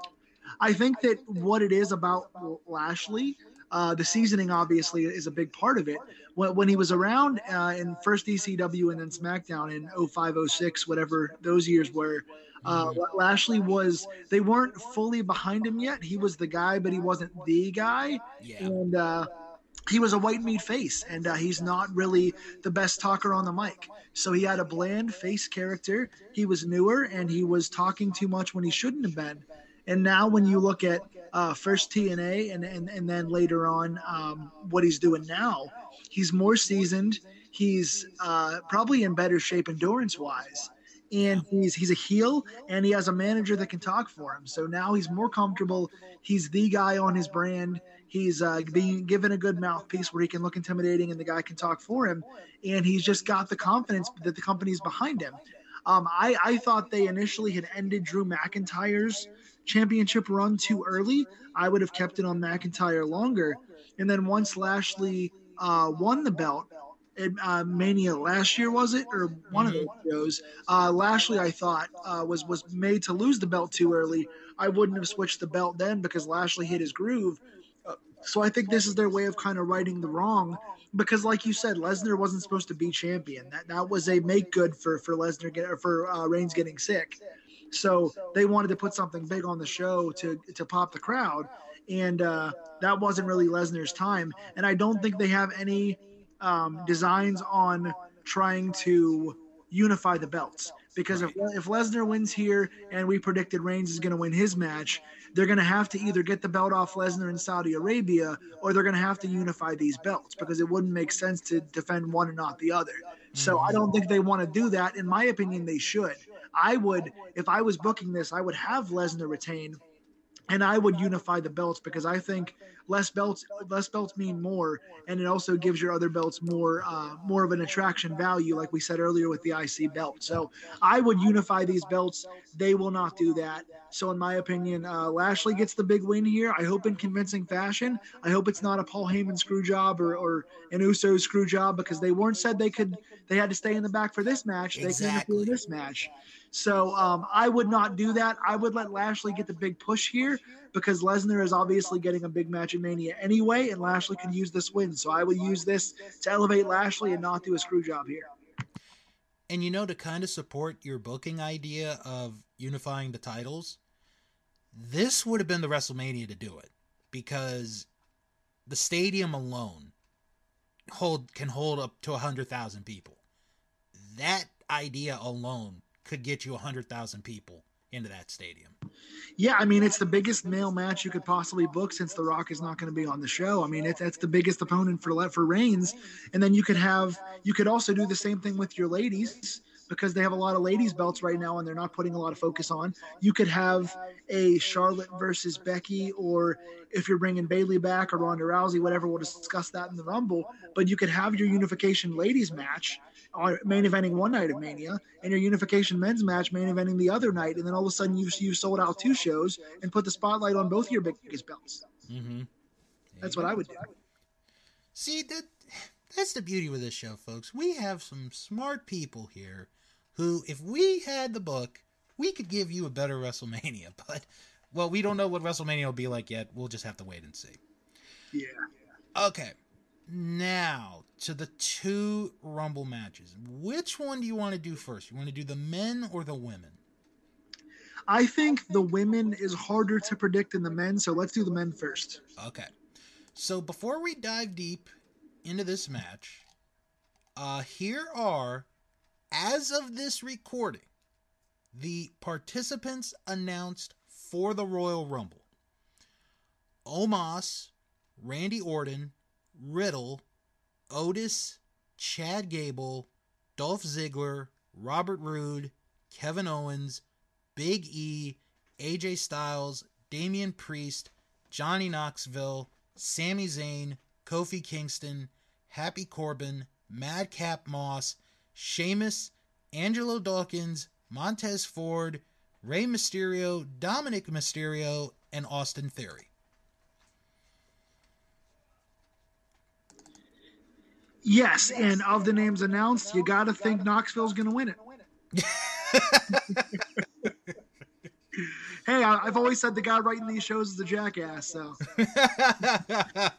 S2: I think that what it is about Lashley, uh, the seasoning obviously is a big part of it. When, when he was around uh, in first ECW and then SmackDown in 05, 06, whatever those years were, uh, Lashley was, they weren't fully behind him yet. He was the guy, but he wasn't the guy.
S1: Yeah.
S2: And uh, he was a white meat face, and uh, he's not really the best talker on the mic. So he had a bland face character. He was newer, and he was talking too much when he shouldn't have been. And now, when you look at uh, first TNA and, and and then later on um, what he's doing now, he's more seasoned. He's uh, probably in better shape endurance wise, and he's he's a heel and he has a manager that can talk for him. So now he's more comfortable. He's the guy on his brand. He's uh, being given a good mouthpiece where he can look intimidating and the guy can talk for him. And he's just got the confidence that the company's behind him. Um, I, I thought they initially had ended Drew McIntyre's championship run too early. I would have kept it on McIntyre longer. And then once Lashley uh, won the belt, uh, Mania last year, was it, or one of those shows? Uh, Lashley, I thought, uh, was was made to lose the belt too early. I wouldn't have switched the belt then because Lashley hit his groove. Uh, so I think this is their way of kind of righting the wrong. Because, like you said, Lesnar wasn't supposed to be champion. That that was a make good for for Lesnar get for uh, Reigns getting sick. So they wanted to put something big on the show to to pop the crowd, and uh, that wasn't really Lesnar's time. And I don't think they have any um, designs on trying to unify the belts. Because if, if Lesnar wins here and we predicted Reigns is going to win his match, they're going to have to either get the belt off Lesnar in Saudi Arabia or they're going to have to unify these belts because it wouldn't make sense to defend one and not the other. So I don't think they want to do that. In my opinion, they should. I would, if I was booking this, I would have Lesnar retain and I would unify the belts because I think less belts less belts mean more, and it also gives your other belts more uh, more of an attraction value, like we said earlier with the IC belt. So I would unify these belts. They will not do that. So in my opinion, uh, Lashley gets the big win here. I hope in convincing fashion. I hope it's not a Paul Heyman screw job or, or an Uso screw job because they weren't said they could they had to stay in the back for this match. They
S1: Exactly.
S2: couldn't do this match. So um, I would not do that. I would let Lashley get the big push here because Lesnar is obviously getting a big match in Mania anyway, and Lashley can use this win. So I would use this to elevate Lashley and not do a screw job here.
S1: And you know, to kind of support your booking idea of unifying the titles, this would have been the WrestleMania to do it because the stadium alone hold can hold up to 100,000 people. That idea alone could get you 100,000 people into that stadium.
S2: Yeah, I mean it's the biggest male match you could possibly book since The Rock is not going to be on the show. I mean it's that's the biggest opponent for for Reigns, and then you could have you could also do the same thing with your ladies because they have a lot of ladies belts right now and they're not putting a lot of focus on. You could have a Charlotte versus Becky, or if you're bringing Bayley back or Ronda Rousey, whatever. We'll discuss that in the Rumble. But you could have your unification ladies match main eventing one night of Mania, and your unification men's match main eventing the other night, and then all of a sudden you you sold out two shows and put the spotlight on both your biggest belts.
S1: Mm-hmm.
S2: That's what I would do.
S1: See that that's the beauty with this show, folks. We have some smart people here who, if we had the book, we could give you a better [laughs] WrestleMania. But well, we don't know what WrestleMania will be like yet. We'll just have to wait and see.
S2: Yeah.
S1: Okay. Now to the two Rumble matches. Which one do you want to do first? You want to do the men or the women?
S2: I think the women is harder to predict than the men, so let's do the men first.
S1: Okay. So before we dive deep into this match, uh here are as of this recording the participants announced for the Royal Rumble. Omos, Randy Orton, Riddle, Otis, Chad Gable, Dolph Ziggler, Robert Roode, Kevin Owens, Big E, AJ Styles, Damian Priest, Johnny Knoxville, Sami Zayn, Kofi Kingston, Happy Corbin, Madcap Moss, Sheamus, Angelo Dawkins, Montez Ford, Rey Mysterio, Dominic Mysterio, and Austin Theory.
S2: Yes, and of the names announced, you got to think Knoxville's going to win it. [laughs] hey, I, I've always said the guy writing these shows is a jackass. So [laughs]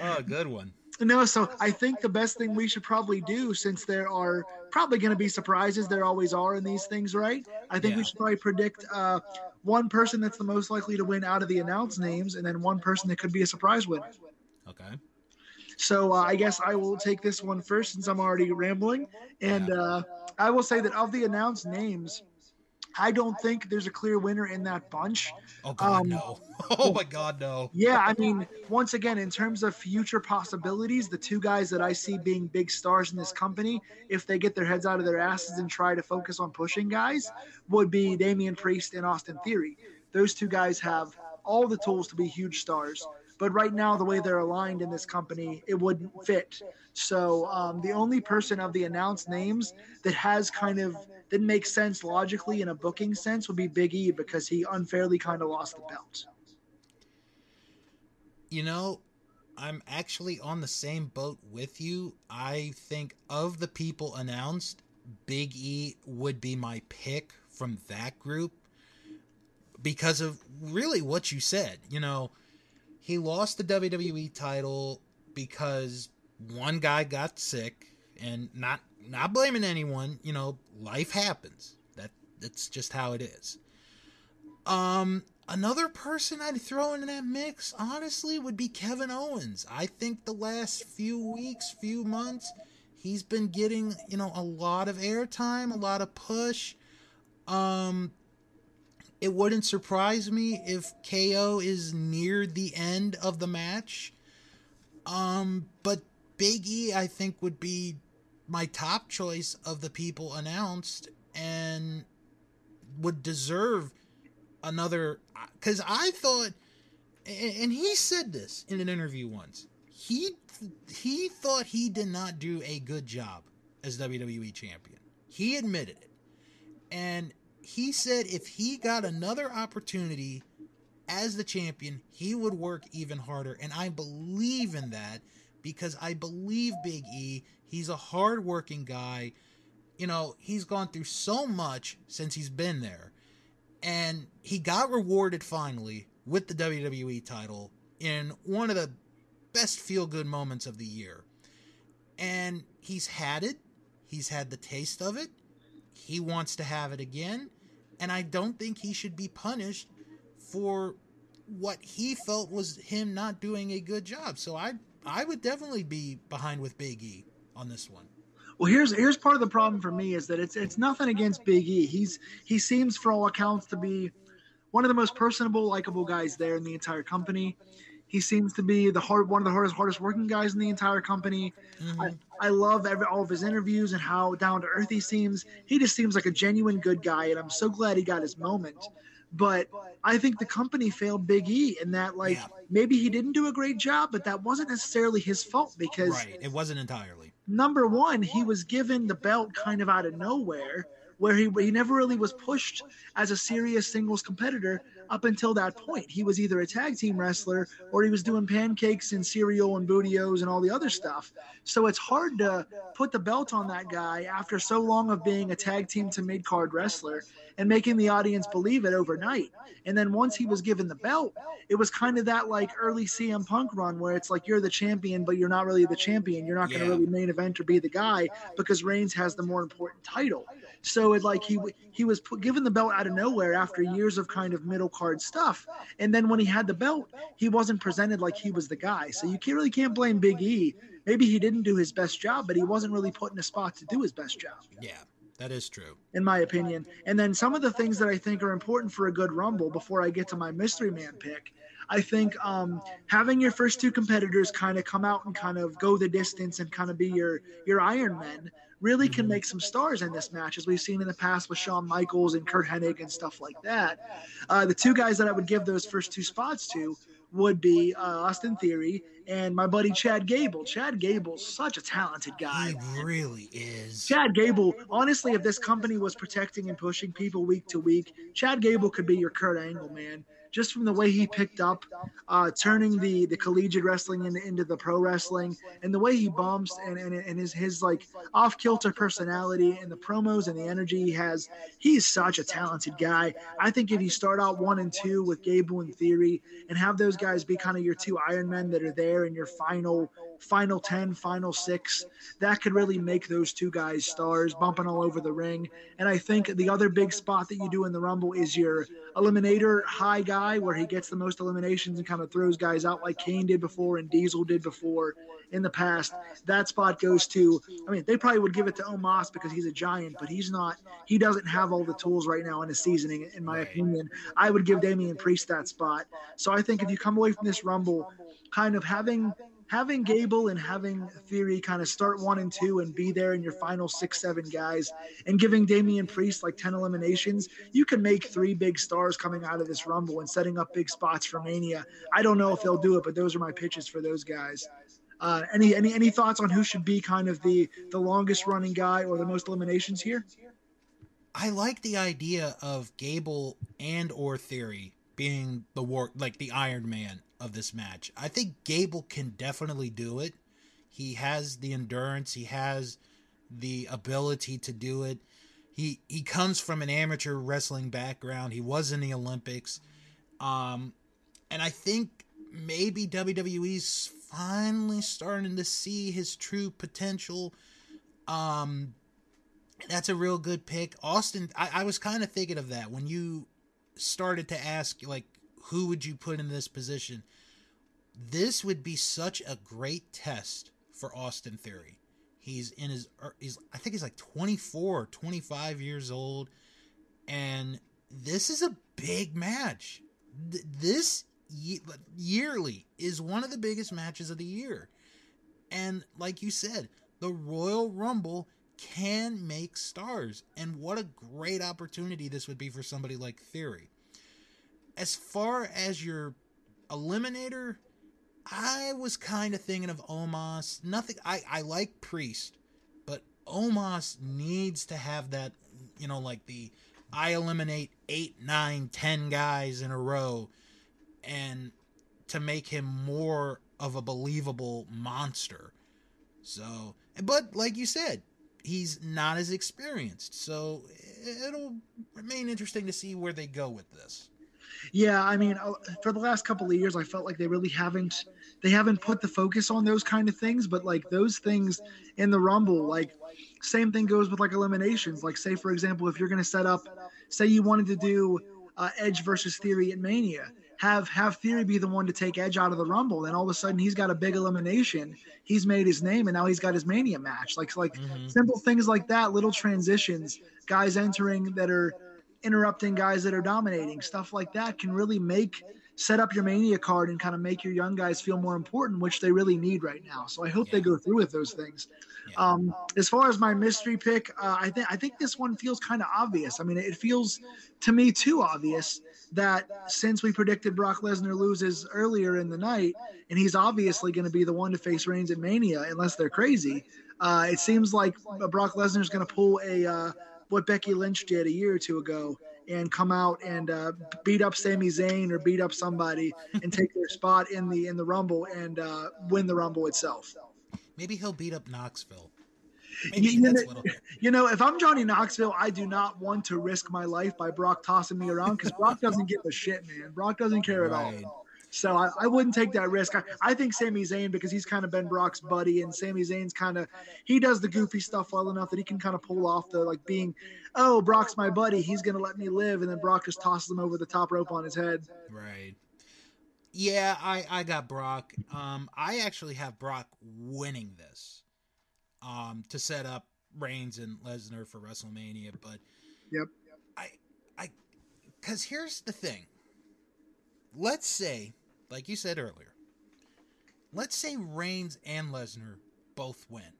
S1: oh, good one.
S2: no, so I think the best thing we should probably do, since there are probably going to be surprises, there always are in these things, right? I think
S1: Yeah.
S2: we should probably predict uh, one person that's the most likely to win out of the announced names, and then one person that could be a surprise winner.
S1: Okay.
S2: So uh, I guess I will take this one first since I'm already rambling. And uh, I will say that of the announced names, I don't think there's a clear winner in that bunch.
S1: Oh God,
S2: Um,
S1: no! [laughs] Oh my God, no!
S2: Yeah, I mean, once again, in terms of future possibilities, the two guys that I see being big stars in this company, if they get their heads out of their asses and try to focus on pushing guys, would be Damian Priest and Austin Theory. Those two guys have all the tools to be huge stars. But right now, the way they're aligned in this company, it wouldn't fit. So um, the only person of the announced names that has kind of that makes sense logically in a booking sense would be Big E because he unfairly kind of lost the belt.
S1: You know, I'm actually on the same boat with you. I think of the people announced, Big E would be my pick from that group because of really what you said. You know, he lost the WWE title because one guy got sick and not not blaming anyone, you know, life happens. That that's just how it is. Um another person I'd throw in that mix honestly would be Kevin Owens. I think the last few weeks, few months, he's been getting, you know, a lot of airtime, a lot of push. Um it wouldn't surprise me if KO is near the end of the match. Um, but Big E, I think, would be my top choice of the people announced and would deserve another. Because I thought, and and he said this in an interview once. He he thought he did not do a good job as WWE champion. He admitted it, and he said if he got another opportunity as the champion, he would work even harder. And I believe in that because I believe Big E, he's a hardworking guy. You know, he's gone through so much since he's been there. And he got rewarded finally with the WWE title in one of the best feel good moments of the year. And he's had it, he's had the taste of it. He wants to have it again. And I don't think he should be punished for what he felt was him not doing a good job. So I I would definitely be behind with Big E on this one.
S2: Well, here's here's part of the problem for me is that it's it's nothing against Big E. He's he seems for all accounts to be one of the most personable, likable guys there in the entire company. He seems to be the hard one of the hardest hardest working guys in the entire company. Mm-hmm. I, I love every, all of his interviews and how down to earth he seems. He just seems like a genuine good guy, and I'm so glad he got his moment. But I think the company failed Big E in that, like,
S1: Yeah.
S2: maybe he didn't do a great job, but that wasn't necessarily his fault because
S1: Right. It wasn't entirely.
S2: number one, he was given the belt kind of out of nowhere, where he he never really was pushed as a serious singles competitor up until that point. He was either a tag team wrestler or he was doing pancakes and cereal and Booty-O's and all the other stuff. So it's hard to put the belt on that guy after so long of being a tag team to mid card wrestler and making the audience believe it overnight. And then once he was given the belt, it was kind of that like early CM Punk run where it's like you're the champion, but you're not really the champion. You're not going to really main event or be the guy because Reigns has the more important title. So it like he he was put, given the belt out of nowhere after years of kind of middle card stuff, and then when he had the belt, he wasn't presented like he was the guy. So you can't, really can't blame Big E. Maybe he didn't do his best job, but he wasn't really put in a spot to do his best job
S1: Yeah. That is true.
S2: in my opinion. And then some of the things that I think are important for a good Rumble before I get to my mystery man pick. I think um, having your first two competitors kind of come out and kind of go the distance and kind of be your your Iron Men really can make some stars in this match, as we've seen in the past with Shawn Michaels and Curt Hennig and stuff like that. Uh, the two guys that I would give those first two spots to would be uh, Austin Theory and my buddy Chad Gable. Chad Gable's such a talented guy.
S1: He really is.
S2: Chad Gable, honestly, if this company was protecting and pushing people week to week, Chad Gable could be your Kurt Angle, man. Just from the way he picked up, uh, turning the the collegiate wrestling into, into the pro wrestling, and the way he bumps and, and, and his his like off kilter personality and the promos and the energy he has, he's such a talented guy. I think if you start out one and two with Gable and Theory and have those guys be kind of your two Iron Men that are there in your final final 10, final six. That could really make those two guys stars, bumping all over the ring. And I think the other big spot that you do in the Rumble is your eliminator high guy, where he gets the most eliminations and kind of throws guys out like Kane did before and Diesel did before in the past. That spot goes to, I mean, they probably would give it to Omos because he's a giant, but he's not, he doesn't have all the tools right now in his seasoning, in my opinion. I would give Damian Priest that spot. So I think if you come away from this Rumble kind of having having Gable and having Theory kind of start one and two and be there in your final six, seven guys, and giving Damian Priest like 10 eliminations, you can make three big stars coming out of this Rumble and setting up big spots for Mania. I don't know if they'll do it, but those are my pitches for those guys. Uh, any any any thoughts on who should be kind of the the longest running guy or the most eliminations here?
S1: I like the idea of Gable and or Theory being the war like the Iron Man of this match. I think Gable can definitely do it. He has the endurance, he has the ability to do it. He he comes from an amateur wrestling background. He was in the Olympics. Um and I think maybe WWE's finally starting to see his true potential. Um that's a real good pick. Austin, I, I was kind of thinking of that when you started to ask, like, who would you put in this position? This would be such a great test for Austin Theory. He's in his, er, he's, I think he's like 24, 25 years old. And this is a big match. This yearly is one of the biggest matches of the year. And like you said, the Royal Rumble can make stars. And what a great opportunity this would be for somebody like Theory. As far as your eliminator, I was kind of thinking of Omos. Nothing I, I like Priest, but Omos needs to have that, you know, like the I eliminate eight, nine, ten guys in a row and to make him more of a believable monster. So, but like you said, he's not as experienced. So it'll remain interesting to see where they go with this.
S2: Yeah, I mean, uh, for the last couple of years, I felt like they really haven't they haven't put the focus on those kind of things. But like those things in the Rumble, like same thing goes with like eliminations. Like say for example, if you're going to set up, say you wanted to do uh, Edge versus Theory at Mania, have have Theory be the one to take Edge out of the Rumble. Then all of a sudden he's got a big elimination. He's made his name, and now he's got his Mania match. Like like
S1: Mhm.
S2: simple things like that, little transitions, guys entering that are interrupting guys that are dominating, stuff like that can really make set up your Mania card and kind of make your young guys feel more important, which they really need right now. So I hope they go through with those things. Um, as far as my mystery pick, uh, I think I think this one feels kind of obvious. I mean, it feels to me too obvious that since we predicted Brock Lesnar loses earlier in the night, and he's obviously going to be the one to face Reigns at Mania, unless they're crazy. Uh, it seems like Brock Lesnar is going to pull a uh, what Becky Lynch did a year or two ago and come out and uh, beat up Sami Zayn or beat up somebody and take their spot in the in the Rumble and uh, win the Rumble itself.
S1: Maybe he'll beat up Knoxville.
S2: You,
S1: Maybe
S2: you know, you know, if I'm Johnny Knoxville, I do not want to risk my life by Brock tossing me around because Brock doesn't give a shit, man. Brock doesn't care at
S1: Right.
S2: all. So I, I wouldn't take that risk. I, I think Sami Zayn because he's kind of been Brock's buddy, and Sami Zayn's kind of he does the goofy stuff well enough that he can kind of pull off the like being, oh Brock's my buddy, he's gonna let me live, and then Brock just tosses him over the top rope on his head.
S1: Right. Yeah, I I got Brock. Um, I actually have Brock winning this, um, to set up Reigns and Lesnar for WrestleMania. But
S2: Yep.
S1: I I, because here's the thing. Let's say, like you said earlier, let's say Reigns and Lesnar both win.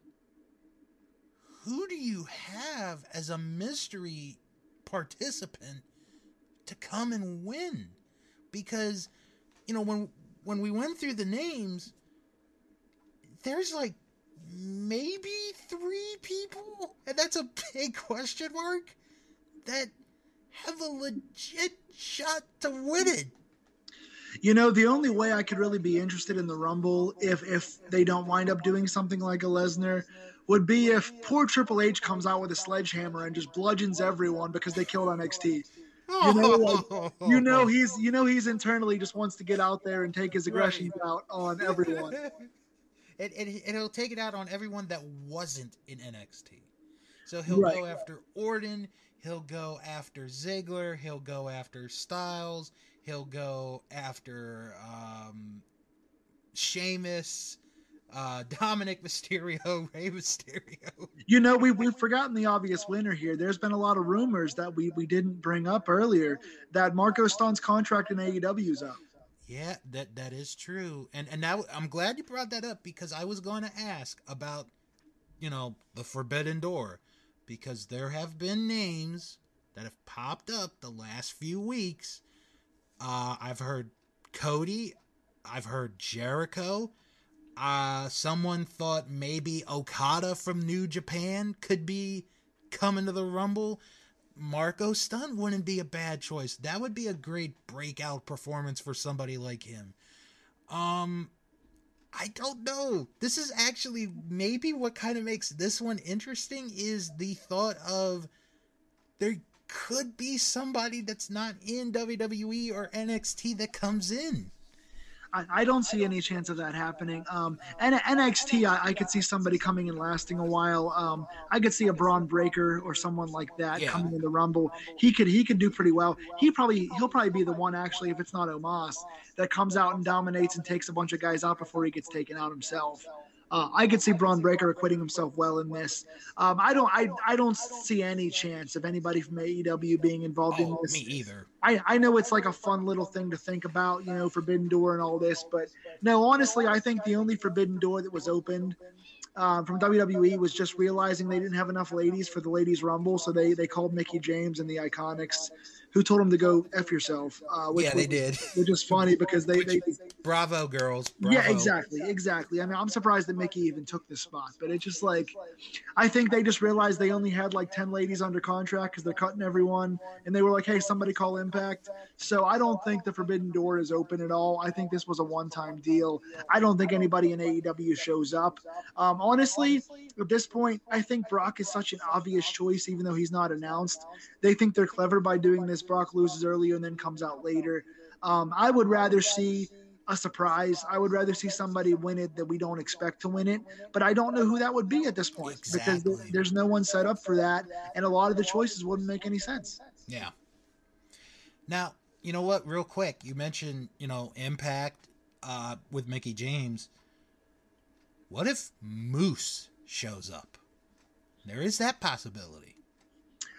S1: Who do you have as a mystery participant to come and win? Because you know when when we went through the names, there's like maybe three people, and that's a big question mark that have a legit shot to win it.
S2: You know, the only way I could really be interested in the Rumble, if if they don't wind up doing something like a Lesnar, would be if poor Triple H comes out with a sledgehammer and just bludgeons everyone because they killed NXT. You know, like, you know he's you know he's internally just wants to get out there and take his aggressions out on everyone.
S1: it, it it'll take it out on everyone that wasn't in NXT. So he'll
S2: Right.
S1: go after Orton, he'll go after Ziggler, he'll go after Styles, he'll go after um Sheamus, uh [laughs] Dominic Mysterio, [laughs] Rey Mysterio.
S2: You know, we we've forgotten the obvious winner here. There's been a lot of rumors that we we didn't bring up earlier that Marko Stunt's contract in AEW is up.
S1: Yeah, that that is true, and and now I'm glad you brought that up because I was going to ask about, you know, the Forbidden Door, because there have been names that have popped up the last few weeks. Uh, I've heard Cody, I've heard Jericho. Uh, someone thought maybe Okada from New Japan could be coming to the Rumble. Marko Stunt wouldn't be a bad choice. That would be a great breakout performance for somebody like him. Um I don't know. This is actually maybe what kind of makes this one interesting is the thought of there could be somebody that's not in WWE or NXT that comes in.
S2: I, I don't see any chance of that happening. Um, and NXT, I, I could see somebody coming and lasting a while. Um, I could see a Bron Breakker or someone like that
S1: Yeah.
S2: coming in the Rumble. He could he could do pretty well. He probably he'll probably be the one actually if it's not Omos that comes out and dominates and takes a bunch of guys out before he gets taken out himself. Uh, I could see Bron Breakker acquitting himself well in this. Um, I don't I, I don't see any chance of anybody from AEW being involved in
S1: Oh,
S2: this.
S1: me either.
S2: I, I know it's like a fun little thing to think about, you know, Forbidden Door and all this, but no, honestly, I think the only Forbidden Door that was opened um, from WWE was just realizing they didn't have enough ladies for the Ladies Rumble, so they they called Mickie James and the Iconics, who told him to go f yourself. Uh, which
S1: Yeah, they
S2: was-
S1: did. [laughs]
S2: which is funny because they, they
S1: Bravo girls. Bravo.
S2: yeah, exactly, exactly. I mean, I'm surprised that Mickie even took this spot, but it's just like, I think they just realized they only had like ten ladies under contract because they're cutting everyone, and they were like, "Hey, somebody call Impact." So I don't think the Forbidden Door is open at all. I think this was a one-time deal. I don't think anybody in AEW shows up. Um, honestly, at this point, I think Brock is such an obvious choice, even though he's not announced. They think they're clever by doing this. Brock loses earlier and then comes out later. Um, I would rather see a surprise. I would rather see somebody win it that we don't expect to win it, but I don't know who that would be at this point because th- there's no one set up for that, and a lot of the choices wouldn't make any sense.
S1: Yeah. Now, you know what? Real quick, you mentioned, you know, Impact uh, with Mickie James. What if Moose shows up? There is that possibility.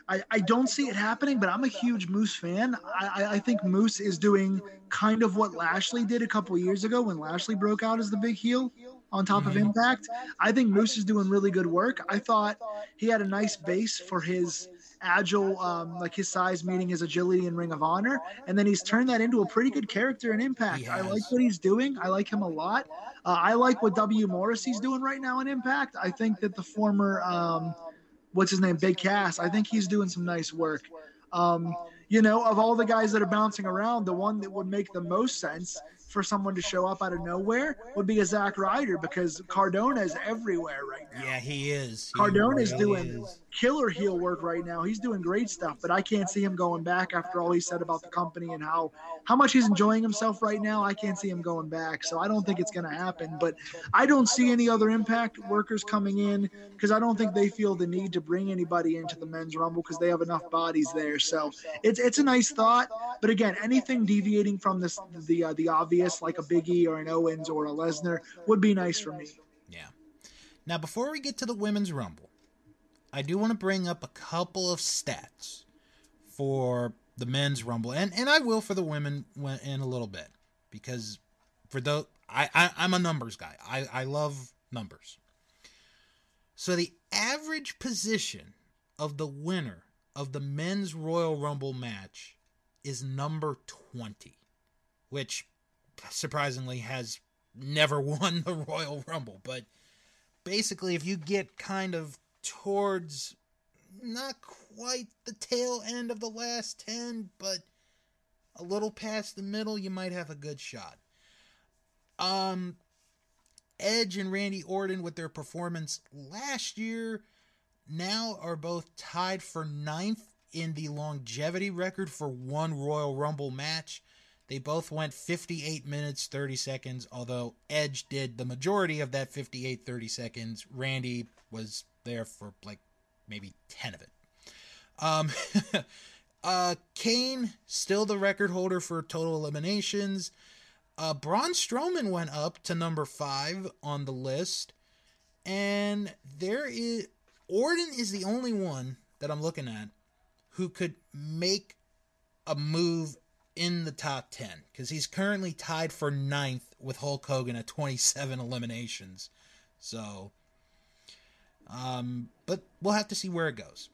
S2: I, I don't see it happening, but I'm a huge Moose fan. I, I- think Moose is doing kind of what Lashley did a couple years ago when Lashley broke out as the big heel on top of Impact. I think Moose is doing really good work. I thought he had a nice base for his agile, um, like his size meeting his agility in Ring of Honor, and then he's turned that into a pretty good character in Impact. I like what he's doing. I like him a lot. Uh, I like what W. Morrissey's doing right now in Impact. I think that the former. Um, what's his name, Big Cass. I think he's doing some nice work. Um, you know, of all the guys that are bouncing around, the one that would make the most sense for someone to show up out of nowhere would be a Zack Ryder because Cardona is everywhere right now.
S1: Yeah, he is.
S2: Cardona is
S1: really
S2: doing
S1: is.
S2: Killer heel work right now. He's doing great stuff, but I can't see him going back after all he said about the company and how how much he's enjoying himself right now. I can't see him going back, so I don't think it's going to happen. But I don't see any other Impact workers coming in because I don't think they feel the need to bring anybody into the men's rumble because they have enough bodies there. So it's it's a nice thought, but again, anything deviating from this the uh, the obvious like a Biggie or an Owens or a Lesnar would be nice for me.
S1: Yeah. Now, before we get to the women's rumble, I do want to bring up a couple of stats for the men's rumble, and and I will for the women in a little bit because for those I, I I'm a numbers guy. I I love numbers. So the average position of the winner of the men's Royal Rumble match is number 20, which surprisingly has never [laughs] won the Royal Rumble. But basically, if you get kind of towards not quite the tail end of the last 10, but a little past the middle, you might have a good shot. Um, Edge and Randy Orton, with their performance last year, now are both tied for ninth in the longevity record for one Royal Rumble match. They both went 58 minutes 30 seconds, although Edge did the majority of that 58 30 seconds. Randy was there for like maybe 10 of it. Um, [laughs] uh, Kane, still the record holder for total eliminations. Uh, Braun Strowman went up to number five on the list. And there is. Orton is the only one that I'm looking at who could make a move in the top 10 because he's currently tied for ninth with Hulk Hogan at 27 [laughs] eliminations. So, um, but we'll have to see where it goes.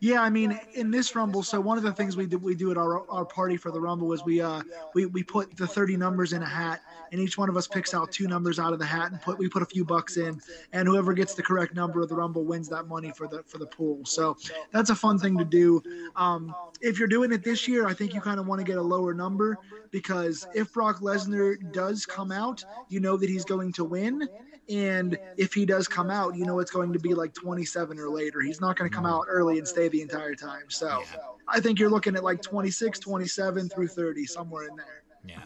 S2: Yeah, I mean, in this Rumble, so one of the things we do, we do at our our party for the Rumble is we uh we, we put the 30 numbers in a hat, and each one of us picks out two numbers out of the hat, and put we put a few bucks in, and whoever gets the correct number of the Rumble wins that money for the for the pool. So that's a fun thing to do. Um, if you're doing it this year, I think you kind of want to get a lower number because if Brock Lesnar does come out, you know that he's going to win. And if he does come out, you know it's going to be like 27 or later. He's not going to come out early and stay the entire time. So I think you're looking at like 26, 27 through 30, somewhere in there.
S1: Yeah.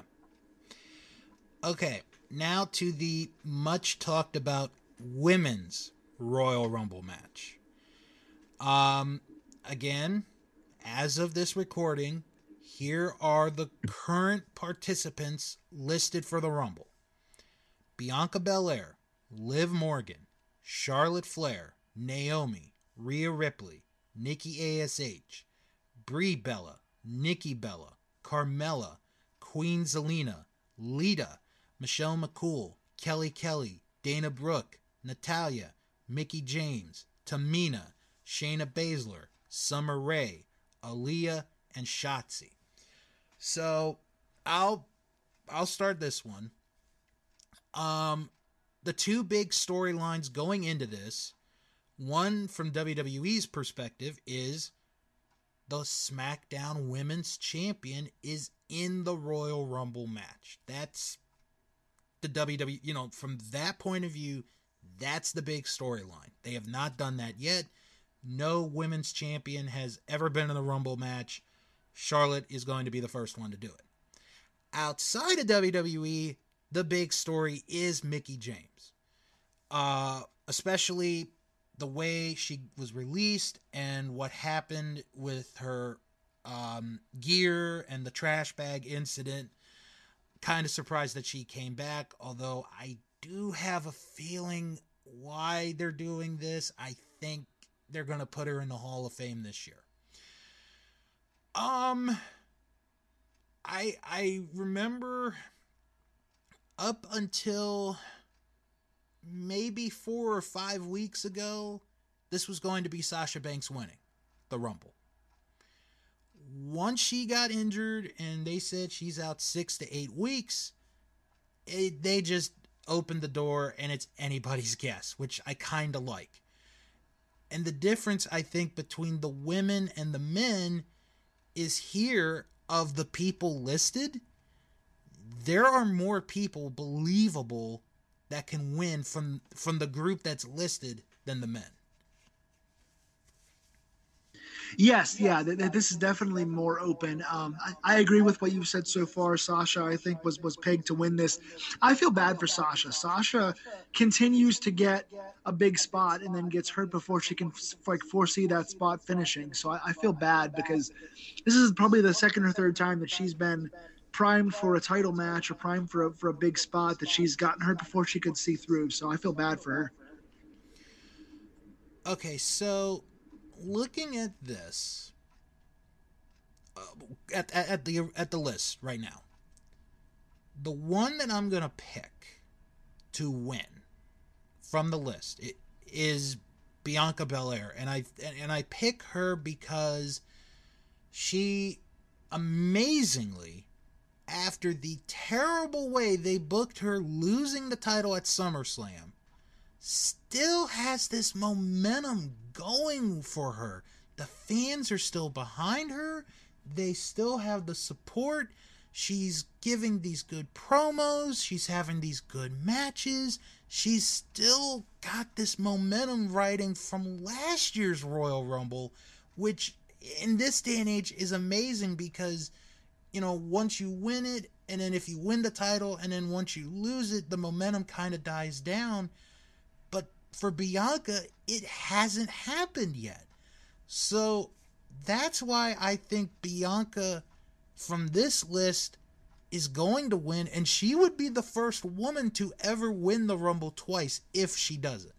S1: Okay, now to the much talked about women's Royal Rumble match. Um, again, as of this recording, here are the current participants listed for the Rumble Bianca Belair, Liv Morgan, Charlotte Flair, Naomi, Rhea Ripley, Nikki ASH, Brie Bella, Nikki Bella, Carmella, Queen Zelina, Lita, Michelle McCool, Kelly Kelly, Dana Brooke, Natalya, Mickie James, Tamina, Shayna Baszler, Summer Rae, Aliyah, and Shotzi. So I'll I'll start this one. Um the two big storylines going into this, one from WWE's perspective is the SmackDown Women's Champion is in the Royal Rumble match. That's the WWE, you know, from that point of view, that's the big storyline. They have not done that yet. No women's champion has ever been in the Rumble match. Charlotte is going to be the first one to do it. Outside of WWE, the big story is Mickie James. Uh, especially the way she was released and what happened with her um, gear and the trash bag incident. Kind of surprised that she came back, although I do have a feeling why they're doing this. I think they're going to put her in the Hall of Fame this year. Um I I remember up until maybe 4 or 5 weeks ago this was going to be Sasha Banks winning the Rumble. Once she got injured and they said she's out 6 to 8 weeks, it, they just opened the door and it's anybody's guess, which I kind of like. And the difference I think between the women and the men is here of the people listed, there are more people believable that can win from from the group that's listed than the men.
S2: Yes, yeah, th- th- this is definitely more open. Um, I, I agree with what you've said so far. Sasha, I think, was was pegged to win this. I feel bad for Sasha. Sasha continues to get a big spot and then gets hurt before she can f- like foresee that spot finishing. So I, I feel bad because this is probably the second or third time that she's been primed for a title match or primed for a, for a big spot that she's gotten hurt before she could see through. So I feel bad for her.
S1: Okay, so looking at this uh, at, at, at the at the list right now, the one that I'm gonna pick to win from the list it is Bianca Belair, and I and, and I pick her because she amazingly after the terrible way they booked her losing the title at SummerSlam still has this momentum going for her. The fans are still behind her. They still have the support. She's giving these good promos. She's having these good matches. She's still got this momentum riding from last year's Royal Rumble, which in this day and age is amazing because you know, once you win it, and then if you win the title, and then once you lose it, the momentum kind of dies down. But for Bianca, it hasn't happened yet. So that's why I think Bianca from this list is going to win, and she would be the first woman to ever win the Rumble twice if she does it.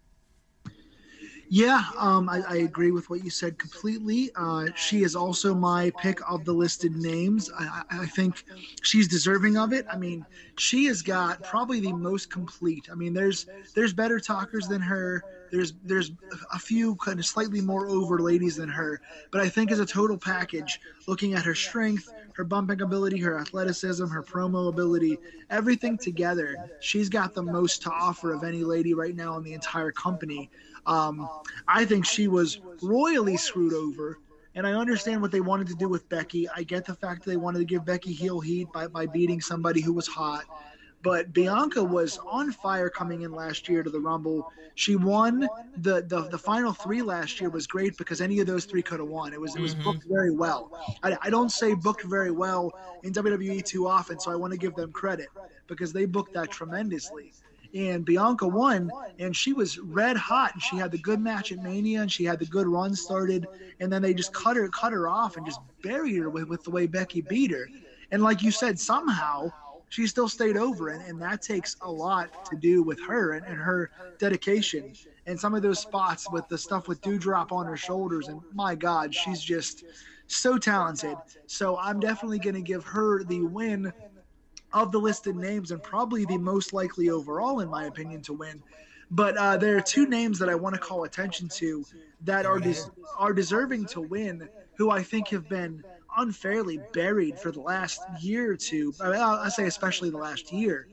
S2: Yeah, um, I, I agree with what you said completely. Uh, she is also my pick of the listed names. I, I think she's deserving of it. I mean, she has got probably the most complete. I mean, there's there's better talkers than her. There's there's a few kind of slightly more over ladies than her, but I think as a total package, looking at her strength, her bumping ability, her athleticism, her promo ability, everything together, she's got the most to offer of any lady right now in the entire company. Um, I think she was royally screwed over. And I understand what they wanted to do with Becky. I get the fact that they wanted to give Becky heel heat by, by beating somebody who was hot. But Bianca was on fire coming in last year to the Rumble. She won the the, the final three last year was great because any of those three could have won. It was it was booked very well. I, I don't say booked very well in WWE too often, so I want to give them credit because they booked that tremendously and Bianca won, and she was red hot, and she had the good match at Mania, and she had the good run started, and then they just cut her, cut her off, and just buried her with, with the way Becky beat her, and like you said, somehow she still stayed over, and, and that takes a lot to do with her and, and her dedication, and some of those spots with the stuff with Doudrop on her shoulders, and my God, she's just so talented. So I'm definitely going to give her the win of the listed names and probably the most likely overall, in my opinion, to win. But uh, there are two names that I want to call attention to that are des- are deserving to win, who I think have been unfairly buried for the last year or two. I, mean, I say especially the last year.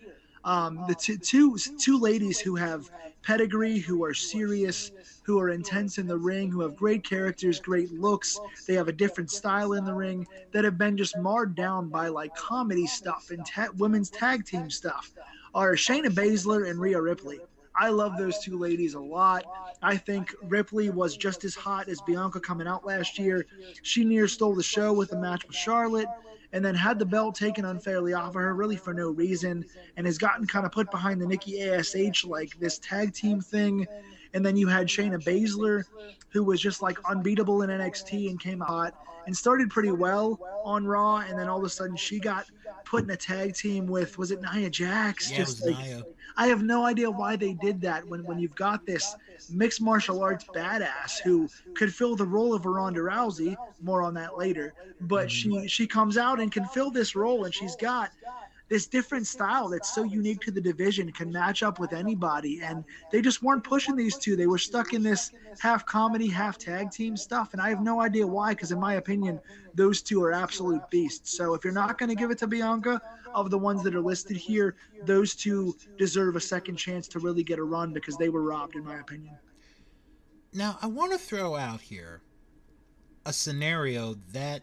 S2: Um, the two, ladies who have pedigree, who are serious, who are intense in the ring, who have great characters, great looks. They have a different style in the ring that have been just marred down by like comedy stuff and ta- women's tag team stuff. Are Shayna Baszler and Rhea Ripley. I love those two ladies a lot. I think Ripley was just as hot as Bianca coming out last year. She near stole the show with a match with Charlotte and then had the belt taken unfairly off of her, really for no reason, and has gotten kind of put behind the Nikki ASH like this tag team thing. And then you had Shayna Baszler, who was just like unbeatable in NXT and came hot and started pretty well on Raw, and then all of a sudden she got put in a tag team with was it Nia Jax?
S1: Yeah,
S2: just
S1: it was
S2: like
S1: Nia.
S2: I have no idea why they did that when, when you've got this mixed martial arts badass who could fill the role of a Ronda Rousey. More on that later. But mm-hmm. she she comes out and can fill this role, and she's got this different style that's so unique to the division can match up with anybody and they just weren't pushing these two. They were stuck in this half comedy half tag team stuff and i have no idea why because in my opinion those two are absolute beasts. So if you're not going to give it to bianca of the ones that are listed here those two deserve a second chance to really get a run because they were robbed in my opinion.
S1: Now, I want to throw out here a scenario that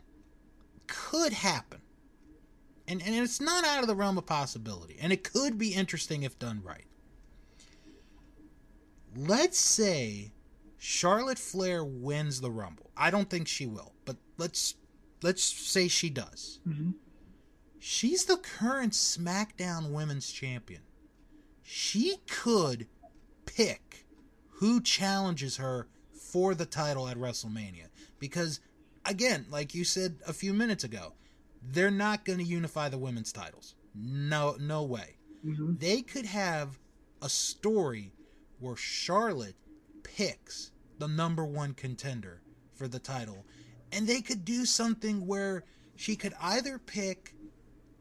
S1: could happen. And, and it's not out of the realm of possibility. And it could be interesting if done right. Let's say Charlotte Flair wins the Rumble. I don't think she will, but let's let's say she does. Mm-hmm. She's the current SmackDown Women's Champion. She could pick who challenges her for the title at WrestleMania. Because, again, like you said a few minutes ago, they're not going to unify the women's titles. No, no way. Mm-hmm. They could have a story where Charlotte picks the number one contender for the title, and they could do something where she could either pick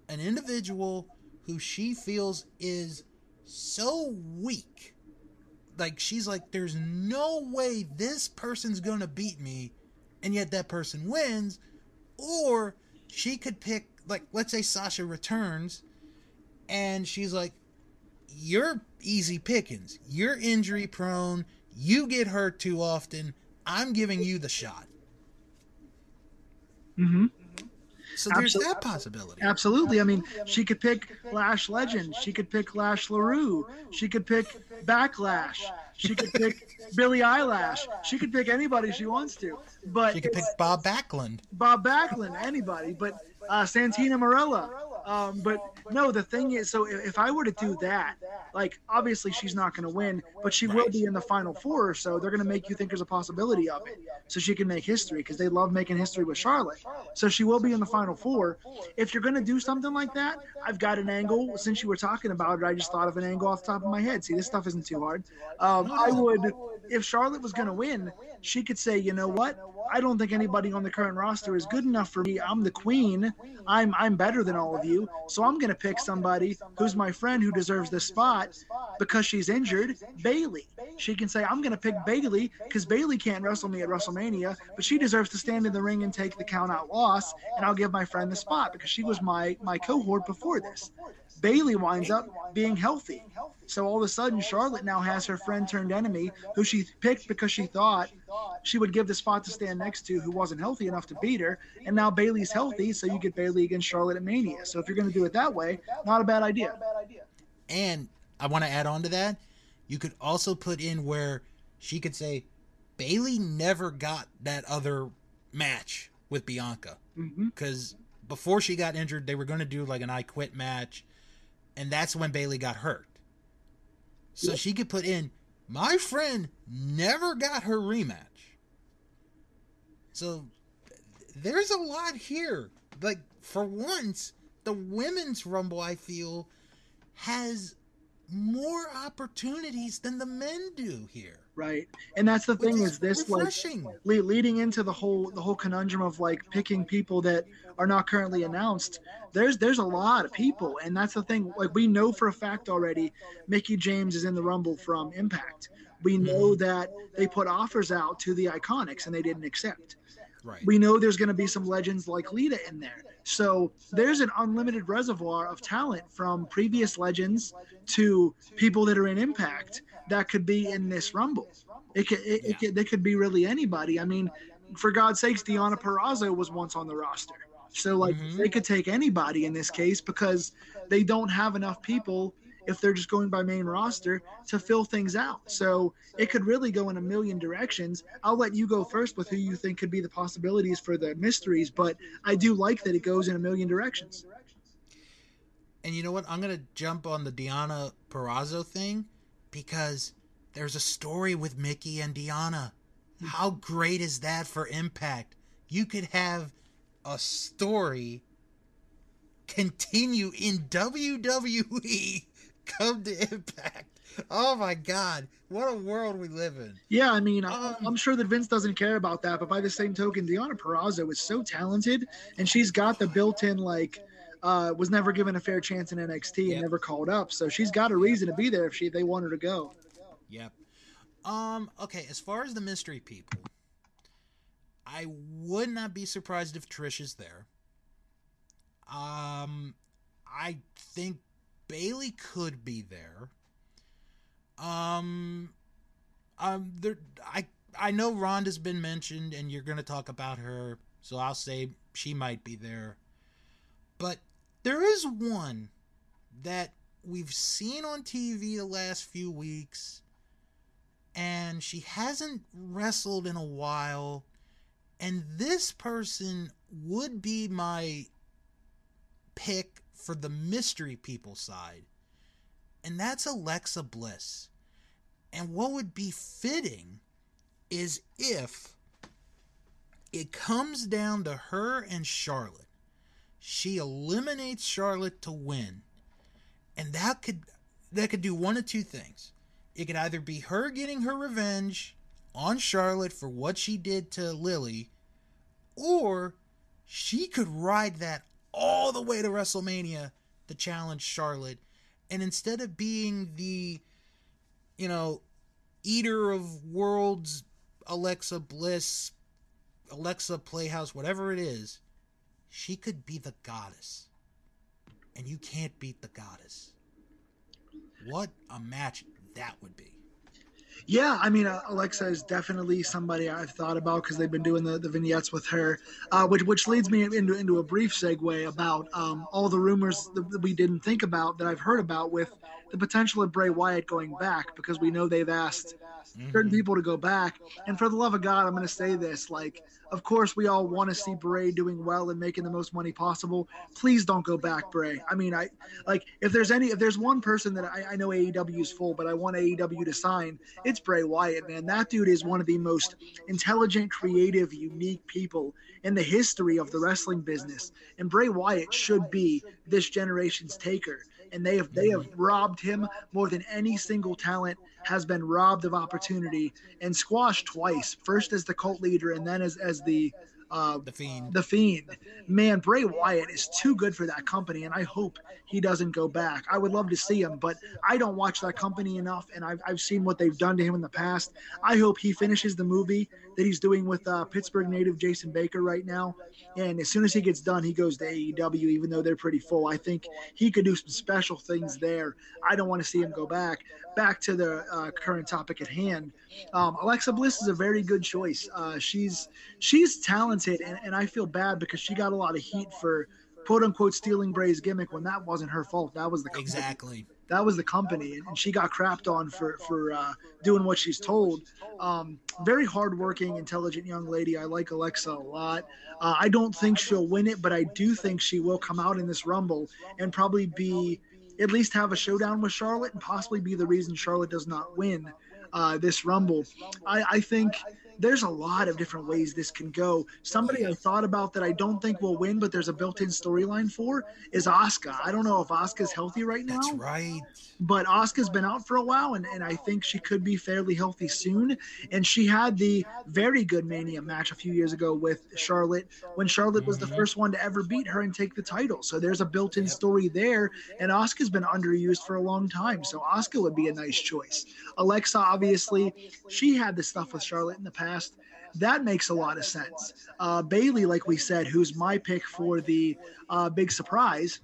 S1: an individual who she feels is so weak like she's like there's no way this person's gonna beat me and yet that person wins or she could pick like let's say sasha returns and she's like you're easy pickings. You're injury prone. You get hurt too often. I'm giving you the shot.
S2: Mhm.
S1: so there's
S2: Absol-
S1: that possibility.
S2: Absolutely. I mean, she could pick Lash Legend. She could pick Lash LaRue. She could pick Backlash. She could pick Billie Eyelash. She could pick anybody she wants to. But
S1: She could pick Bob Backlund.
S2: Bob Backlund, anybody. But uh, Santina Marella. Um, but no, the thing is, so if, I were to do that, like obviously she's not going to win, but she will be in the final four or so. They're going to make you think there's a possibility of it, so she can make history because they love making history with Charlotte. So she will be in the final four. If you're going to do something like that, I've got an angle. Since you were talking about it, I just thought of an angle off the top of my head. See, this stuff isn't too hard. Um, I would, if Charlotte was going to win, she could say, you know what? I don't think anybody on the current roster is good enough for me. I'm the queen. I'm I'm better than all of you. So I'm going to pick somebody who's my friend who deserves the spot because she's injured. Bayley. She can say, I'm going to pick Bayley because Bayley can't wrestle me at WrestleMania, but she deserves to stand in the ring and take the count out loss, and I'll give my friend the spot because she was my my cohort before this. Bayley winds up being healthy. So all of a sudden, Charlotte now has her friend turned enemy, who she picked because she thought she would give the spot to stand next to, who wasn't healthy enough to beat her. And now Bayley's healthy, so you get Bayley against Charlotte at Mania. So if you're going to do it that way, not a bad idea.
S1: And I want to add on to that. You could also put in where she could say, Bayley never got that other match with Bianca. Mm-hmm. Because before she got injured, they were going to do like an I Quit match. And that's when Bailey got hurt. So she could put in, my friend never got her rematch. So there's a lot here. Like, for once, the women's Rumble, I feel, has more opportunities than the men do here.
S2: Right, and that's the
S1: Which
S2: thing
S1: is
S2: is this like
S1: refreshing.
S2: le- leading into the whole the whole conundrum of like picking people that are not currently announced. There's there's a lot of people, and that's the thing. Like we know for a fact already, Mickie James is in the Rumble from Impact. We mm-hmm. know that they put offers out to the Iconics and they didn't accept.
S1: Right.
S2: We know there's going to be some legends like Lita in there. So there's an unlimited reservoir of talent from previous legends to people that are in Impact that could be in this Rumble. It could, it, it could, they could be really anybody. I mean, for God's sakes, Deonna Purrazzo was once on the roster. So like mm-hmm. they could take anybody in this case because they don't have enough people if they're just going by main roster to fill things out. So it could really go in a million directions. I'll let you go first with who you think could be the possibilities for the mysteries, but I do like that it goes in a million directions.
S1: And you know what? I'm gonna jump on the Deonna Purrazzo thing because there's a story with Mickie and Deonna. How great is that for Impact? You could have a story continue in WWE [laughs] come to Impact. Oh my God! What a world we live in.
S2: Yeah, I mean, I- um, I'm sure that Vince doesn't care about that, but by the same token, Deonna Purrazzo is so talented, and she's got the built-in like. Uh, was never given a fair chance in NXT and never called up, so she's got a reason to be there if she they want her to go.
S1: Yep. Um. Okay. As far as the mystery people, I would not be surprised if Trish is there. Um, I think Bayley could be there. Um, um, there. I I know Ronda's been mentioned, and you're gonna talk about her, so I'll say she might be there. But there is one that we've seen on TV the last few weeks, and she hasn't wrestled in a while. And this person would be my pick for the mystery people side, and that's Alexa Bliss. And what would be fitting is if it comes down to her and Charlotte she eliminates Charlotte to win. And that could that could do one of two things. It could either be her getting her revenge on Charlotte for what she did to Lilly, or she could ride that all the way to WrestleMania to challenge Charlotte. And instead of being the, you know, eater of worlds, Alexa Bliss, Alexa Playhouse, whatever it is, she could be the goddess. And you can't beat the goddess. What a match that would be.
S2: Yeah, I mean, uh, Alexa is definitely somebody I've thought about because they've been doing the, the vignettes with her, uh, which which leads me into into a brief segue about um, all the rumors that we didn't think about that I've heard about with the potential of Bray Wyatt going back because we know they've asked certain mm-hmm. people to go back. And for the love of God, I'm going to say this: like, of course, we all want to see Bray doing well and making the most money possible. Please don't go back, Bray. I mean, I like if there's any, if there's one person that I, I know AEW is full, but I want AEW to sign, it's Bray Wyatt, man. That dude is one of the most intelligent, creative, unique people in the history of the wrestling business. And Bray Wyatt should be this generation's taker. And they have they have mm-hmm. robbed him more than any single talent has been robbed of opportunity and squashed twice. First as the cult leader, and then as as the uh,
S1: The Fiend.
S2: the Fiend. Man, Bray Wyatt is too good for that company, and I hope he doesn't go back. I would love to see him, but I don't watch that company enough, and I've, I've seen what they've done to him in the past. I hope he finishes the movie that he's doing with uh, Pittsburgh native Jason Baker right now, and as soon as he gets done, he goes to AEW, even though they're pretty full. I think he could do some special things there. I don't want to see him go back. Back to the uh, current topic at hand. Um, Alexa Bliss is a very good choice. Uh, she's she's talented, and, and I feel bad because she got a lot of heat for quote unquote stealing Bray's gimmick when that wasn't her fault. That was the company.
S1: Exactly.
S2: That was the company, and she got crapped on for for uh, doing what she's told. Um, very hardworking, intelligent young lady. I like Alexa a lot. Uh, I don't think she'll win it, but I do think she will come out in this Rumble and probably be at least have a showdown with Charlotte and possibly be the reason Charlotte does not win uh, this Rumble. I, I think there's a lot of different ways this can go. Somebody I thought about that I don't think will win, but there's a built-in storyline for is Asuka. I don't know if Asuka's healthy right now,
S1: That's right.
S2: but Asuka's been out for a while, and, and I think she could be fairly healthy soon. And she had the very good Mania match a few years ago with Charlotte when Charlotte was the mm-hmm. first one to ever beat her and take the title. So there's a built-in story there, and Asuka's been underused for a long time. So Asuka would be a nice choice. Alexa, obviously, she had the stuff with Charlotte in the past. That makes a lot of sense. Uh, Bayley, like we said, who's my pick for the uh, big surprise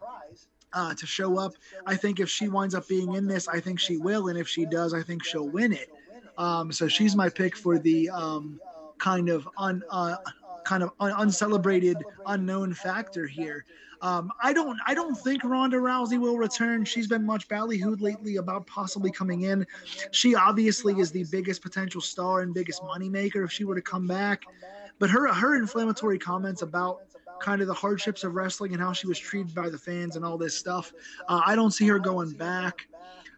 S2: uh, to show up. I think if she winds up being in this, I think she will, and if she does, I think she'll win it. Um, so she's my pick for the um, kind of un, uh, kind of un- uncelebrated, unknown factor here. Um, I don't, I don't think Ronda Rousey will return. She's been much ballyhooed lately about possibly coming in. She obviously is the biggest potential star and biggest moneymaker if she were to come back. But her, her inflammatory comments about kind of the hardships of wrestling and how she was treated by the fans and all this stuff. Uh, I don't see her going back.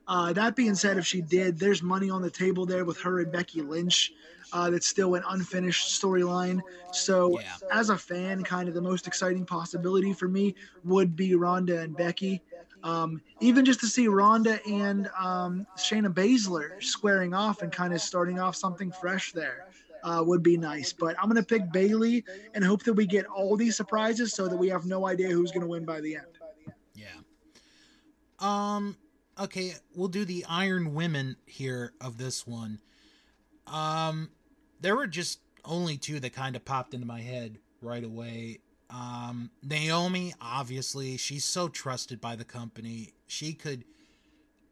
S2: Uh, that being said, if she did, there's money on the table there with her and Becky Lynch. Uh, that's still an unfinished storyline. So,
S1: Yeah.
S2: as a fan, kind of the most exciting possibility for me would be Ronda and Becky. Um, even just to see Ronda and um, Shayna Baszler squaring off and kind of starting off something fresh there uh, would be nice. But I'm going to pick Bayley and hope that we get all these surprises so that we have no idea who's going to win by the end.
S1: Yeah. Um. Okay, we'll do the Iron Women here of this one. Um, there were just only two that kind of popped into my head right away. Um, Naomi, obviously, she's so trusted by the company. She could,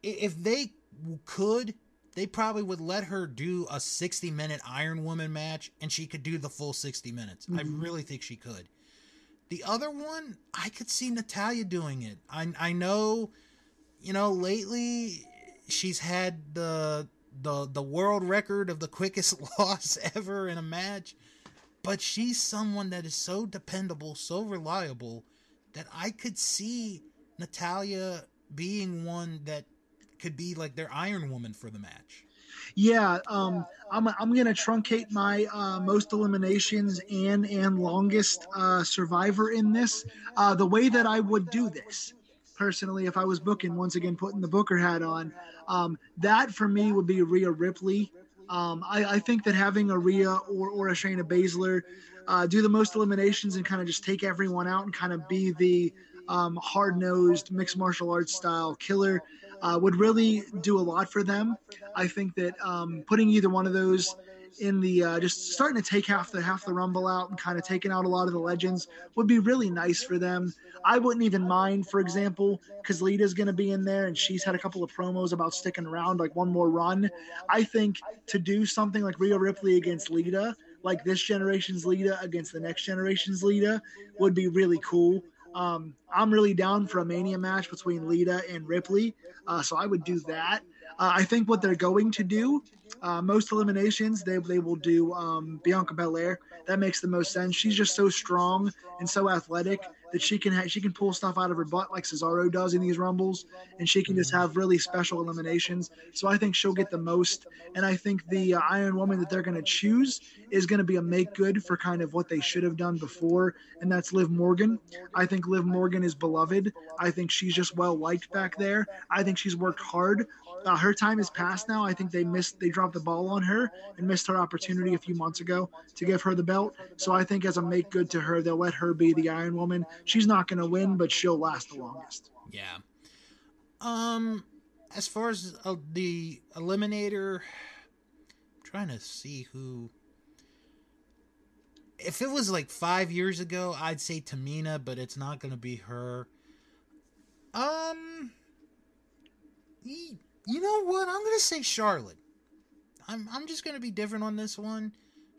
S1: if they could, they probably would let her do a 60 minute Iron Woman match and she could do the full 60 minutes. I really think she could. The other one, I could see Natalya doing it. I I know, you know, lately she's had the the the world record of the quickest [laughs] loss ever in a match, but she's someone that is so dependable, so reliable that I could see Natalya being one that could be like their Iron Woman for the match.
S2: Yeah, um, I'm, I'm gonna truncate my uh, most eliminations and and longest uh, survivor in this. Uh, the way that I would do this, personally, if I was booking, once again putting the Booker hat on, um, that for me would be Rhea Ripley. Um, I, I think that having a Rhea or, or a Shayna Baszler uh, do the most eliminations and kind of just take everyone out and kind of be the um, hard nosed mixed martial arts style killer uh, would really do a lot for them. I think that um, putting either one of those in the uh, just starting to take half the half the rumble out and kind of taking out a lot of the legends would be really nice for them. I wouldn't even mind, for example, because Lita's going to be in there and she's had a couple of promos about sticking around, like one more run. I think to do something like Rhea Ripley against Lita, like this generation's Lita against the next generation's Lita, would be really cool. Um, I'm really down for a Mania match between Lita and Ripley, uh, so I would do that. Uh, I think what they're going to do, uh, most eliminations, they, they will do um, Bianca Belair. That makes the most sense. She's just so strong and so athletic that she can ha- she can pull stuff out of her butt like Cesaro does in these rumbles, and she can just have really special eliminations. So I think she'll get the most, and I think the uh, Iron Woman that they're going to choose is going to be a make good for kind of what they should have done before, and that's Liv Morgan. I think Liv Morgan is beloved. I think she's just well liked back there. I think she's worked hard. Uh, her time is past now. I think they missed, they dropped the ball on her and missed her opportunity a few months ago to give her the belt. So I think as a make good to her, they'll let her be the Iron Woman. She's not going to win, but she'll last the longest.
S1: Yeah. Um, as far as uh, the eliminator, I'm trying to see who. If it was like five years ago, I'd say Tamina, but it's not going to be her. Um, you know what? I'm going to say Charlotte. I'm I'm just going to be different on this one.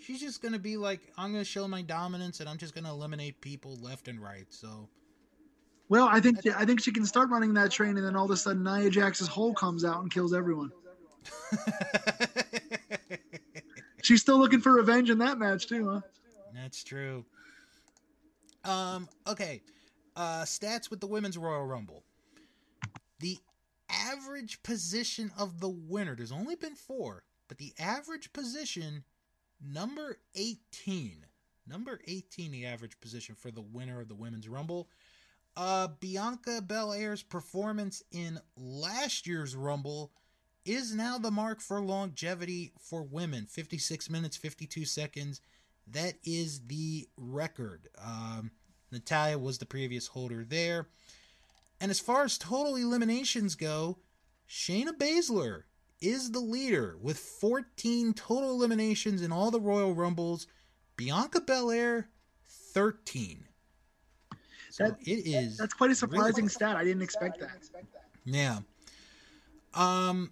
S1: She's just going to be like I'm going to show my dominance, and I'm just going to eliminate people left and right. So.
S2: Well, I think I think she can start running that train, and then all of a sudden Nia Jax's hole comes out and kills everyone. [laughs] She's still looking for revenge in that match too, huh?
S1: That's true. Um, okay. Uh stats with the women's Royal Rumble. The average position of the winner, there's only been four, but the average position, number 18. Number 18, the average position for the winner of the women's Rumble. Uh Bianca Belair's performance in last year's Rumble is now the mark for longevity for women 56 minutes 52 seconds that is the record um, natalya was the previous holder there and as far as total eliminations go shayna baszler is the leader with 14 total eliminations in all the royal rumbles bianca belair 13 so
S2: That-
S1: it is
S2: That's quite a surprising
S1: really-
S2: stat. I didn't expect that.
S1: yeah. Um,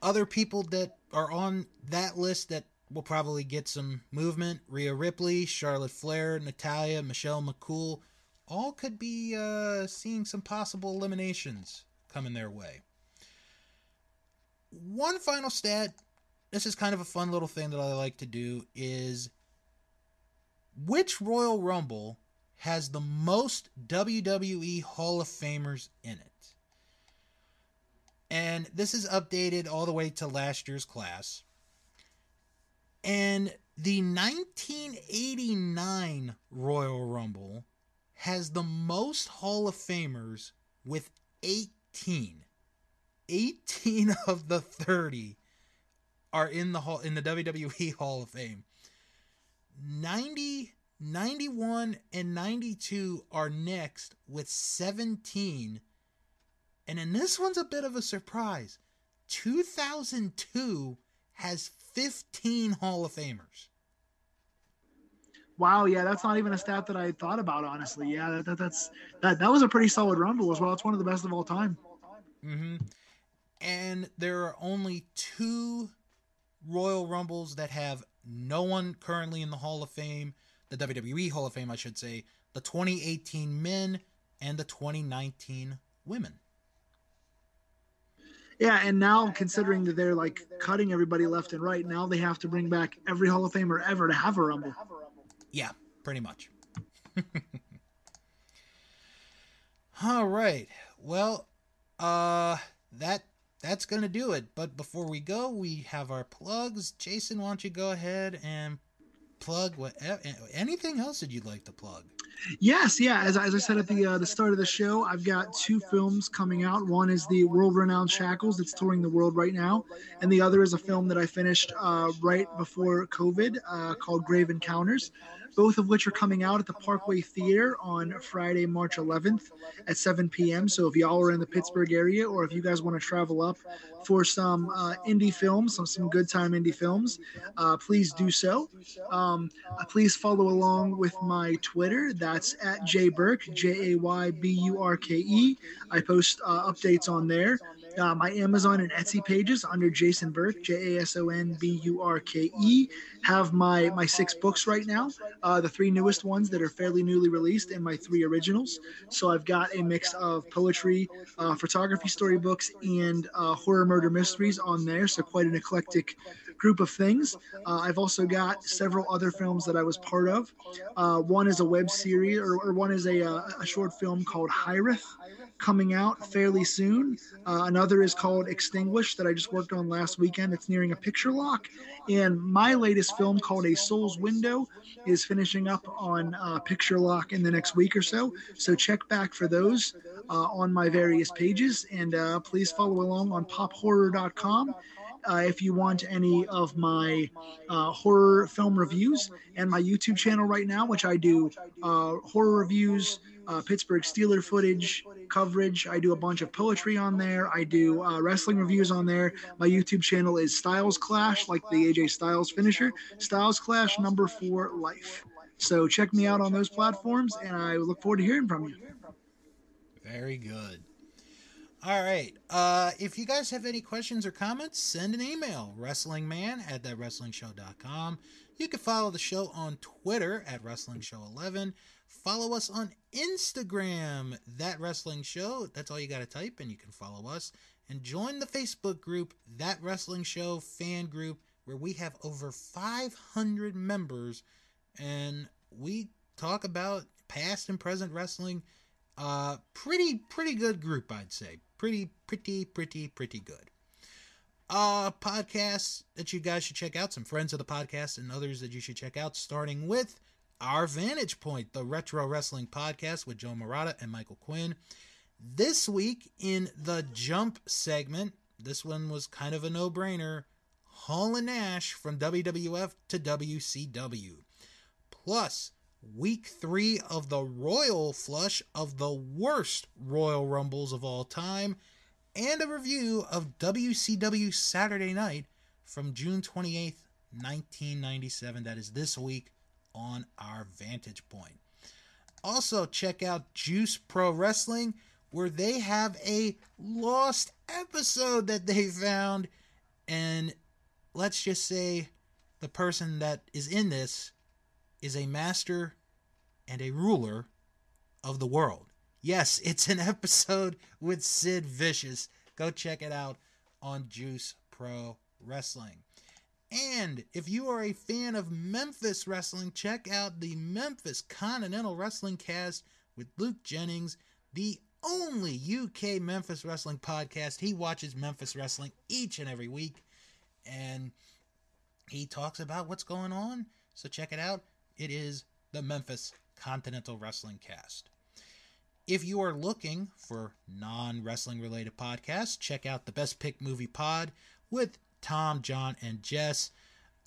S1: other people that are on that list that will probably get some movement: Rhea Ripley, Charlotte Flair, Natalya, Michelle McCool, all could be uh, seeing some possible eliminations coming their way. One final stat. This is kind of a fun little thing that I like to do is which Royal Rumble has the most WWE Hall of Famers in it? And this is updated all the way to last year's class. And the 1989 Royal Rumble has the most Hall of Famers with 18. 18 [laughs] of the 30 are in the hall in the WWE [laughs] Hall of Fame. 90 91 and 92 are next with 17 and then this one's a bit of a surprise 2002 has 15 hall of famers
S2: Wow, yeah, that's not even a stat that I thought about, honestly. Yeah, that, that that's that that was a pretty solid rumble as well. It's one of the best of all time.
S1: hmm and there are only two royal rumbles that have no one currently in the hall of fame the wwe hall of fame i should say the 2018 men and the 2019 women
S2: Yeah, and now considering that they're like cutting everybody left and right, now they have to bring back every Hall of Famer ever to have a rumble.
S1: Yeah, pretty much. [laughs] All right. Well, uh that that's going to do it. But before we go, we have our plugs. Jason, why don't you go ahead and plug what anything else that you'd like to plug?
S2: Yes, yeah. As, as I said at the uh, the start of the show, I've got two films coming out. One is the world-renowned Shackles that's touring the world right now, and the other is a film that I finished uh, right before COVID uh, called Grave Encounters. Both of which are coming out at the Parkway Theater on Friday, March 11th at 7 p.m. So if y'all are in the Pittsburgh area, or if you guys want to travel up for some uh, indie films, some some good time indie films, uh, please do so. Um, uh, please follow along with my Twitter. That's at Jay Burke, J A Y B U R K E. I post uh, updates on there. Uh, my Amazon and Etsy pages under Jason Burke, J A S O N B U R K E, have my my six books right now. Uh, the three newest ones that are fairly newly released, and my three originals. So I've got a mix of poetry, uh, photography, storybooks, and uh, horror murder mysteries on there. So quite an eclectic group of things. Uh, I've also got several other films that I was part of. Uh, one is a web series, or, or one is a, uh, a short film called Hyreth coming out fairly soon. Uh, another is called Extinguished that I just worked on last weekend. It's nearing a picture lock. And my latest film called A Soul's Window is finishing up on uh, picture lock in the next week or so. So check back for those uh, on my various pages. And please follow along on pophorror.com. Uh, if you want any of my uh, horror film reviews and my YouTube channel right now, which I do uh, horror reviews, uh, Pittsburgh Steeler footage coverage. I do a bunch of poetry on there. I do uh, wrestling reviews on there. My YouTube channel is Styles Clash, like the AJ Styles finisher. Styles Clash number four life. So check me out on those platforms, and I look forward to hearing from you.
S1: Very good. All right. Uh, if you guys have any questions or comments, send an email. WrestlingMan at thatwrestlingshow.com. You can follow the show on Twitter at WrestlingShow11. Follow us on Instagram, That Wrestling Show. That's all you got to type, and you can follow us. And join the Facebook group, That Wrestling Show Fan Group, where we have over 500 members, and we talk about past and present wrestling. Uh, pretty, pretty good group, I'd say. Pretty, pretty, pretty, pretty good. Uh, podcasts that you guys should check out, some friends of the podcast and others that you should check out, starting with our Vantage Point, the Retro Wrestling Podcast with Joe Murata and Michael Quinn. This week in the Jump segment, this one was kind of a no brainer. Hall and Nash from WWF to WCW. Plus, week three of the Royal Flush of the worst Royal Rumbles of all time, and a review of WCW Saturday Night from June 28th, 1997. That is this week on our Vantage Point. Also, check out Juice Pro Wrestling, where they have a lost episode that they found. And let's just say the person that is in this is a master and a ruler of the world. Yes, [laughs] it's an episode with Sid Vicious. Go check it out on Juice Pro Wrestling. And if you are a fan of Memphis wrestling, check out the Memphis Continental Wrestling Cast with Luke Jennings, the only UK Memphis wrestling podcast. He watches Memphis wrestling each and every week and he talks about what's going on. So check it out. It is the Memphis Continental Wrestling Cast. If you are looking for non wrestling related podcasts, check out the Best Pick Movie Pod with Tom, John, and Jess.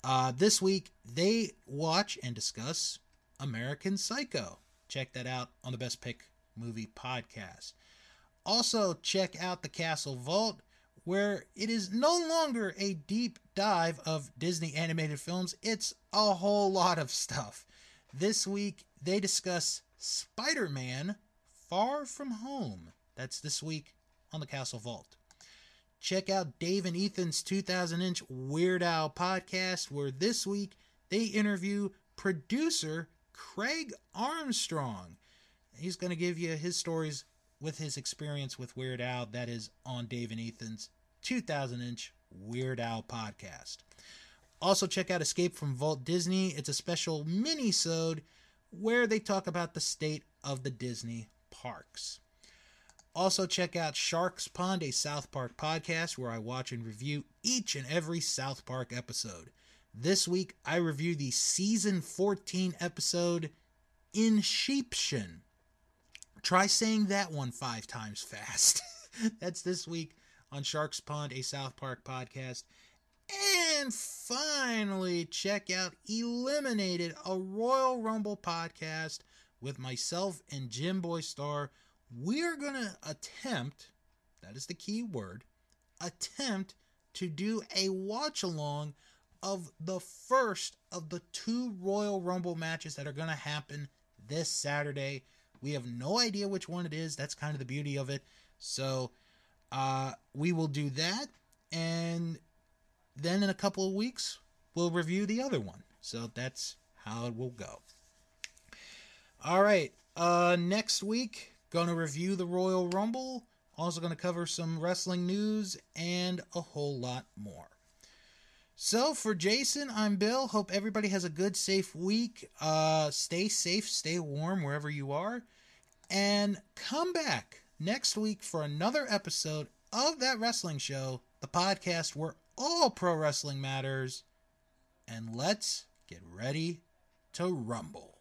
S1: Uh, this week, they watch and discuss American Psycho. Check that out on the Best Pick Movie Podcast. Also, check out the Castle Vault, where it is no longer a deep dive of Disney animated films, it's a whole lot of stuff. This week, they discuss Spider Man Far From Home. That's this week on the Castle Vault. Check out Dave and Ethan's 2000 inch Weird Al podcast, where this week they interview producer Craig Armstrong. He's going to give you his stories with his experience with Weird Al. That is on Dave and Ethan's 2000 inch Weird Al podcast. Also, check out Escape from Vault Disney. It's a special mini-sode where they talk about the state of the Disney parks. Also, check out Sharks Pond, a South Park podcast where I watch and review each and every South Park episode. This week, I review the season 14 episode Insheeption. Try saying that one five times fast. [laughs] That's this week on Sharks Pond, a South Park podcast. And finally, check out Eliminated, a Royal Rumble podcast with myself and Jim Boy Star. We're going to attempt, that is the key word, attempt to do a watch along of the first of the two Royal Rumble matches that are going to happen this Saturday. We have no idea which one it is. That's kind of the beauty of it. So, Uh, we will do that, and then in a couple of weeks, we'll review the other one. So that's how it will go. All right. Uh, next week, gonna review the Royal Rumble. Also gonna cover some wrestling news and a whole lot more. So for Jason, I'm Bill. Hope everybody has a good, safe week. Uh, stay safe, stay warm wherever you are, and come back next week for another episode of that wrestling show, the podcast where all pro wrestling matters. And let's get ready to rumble.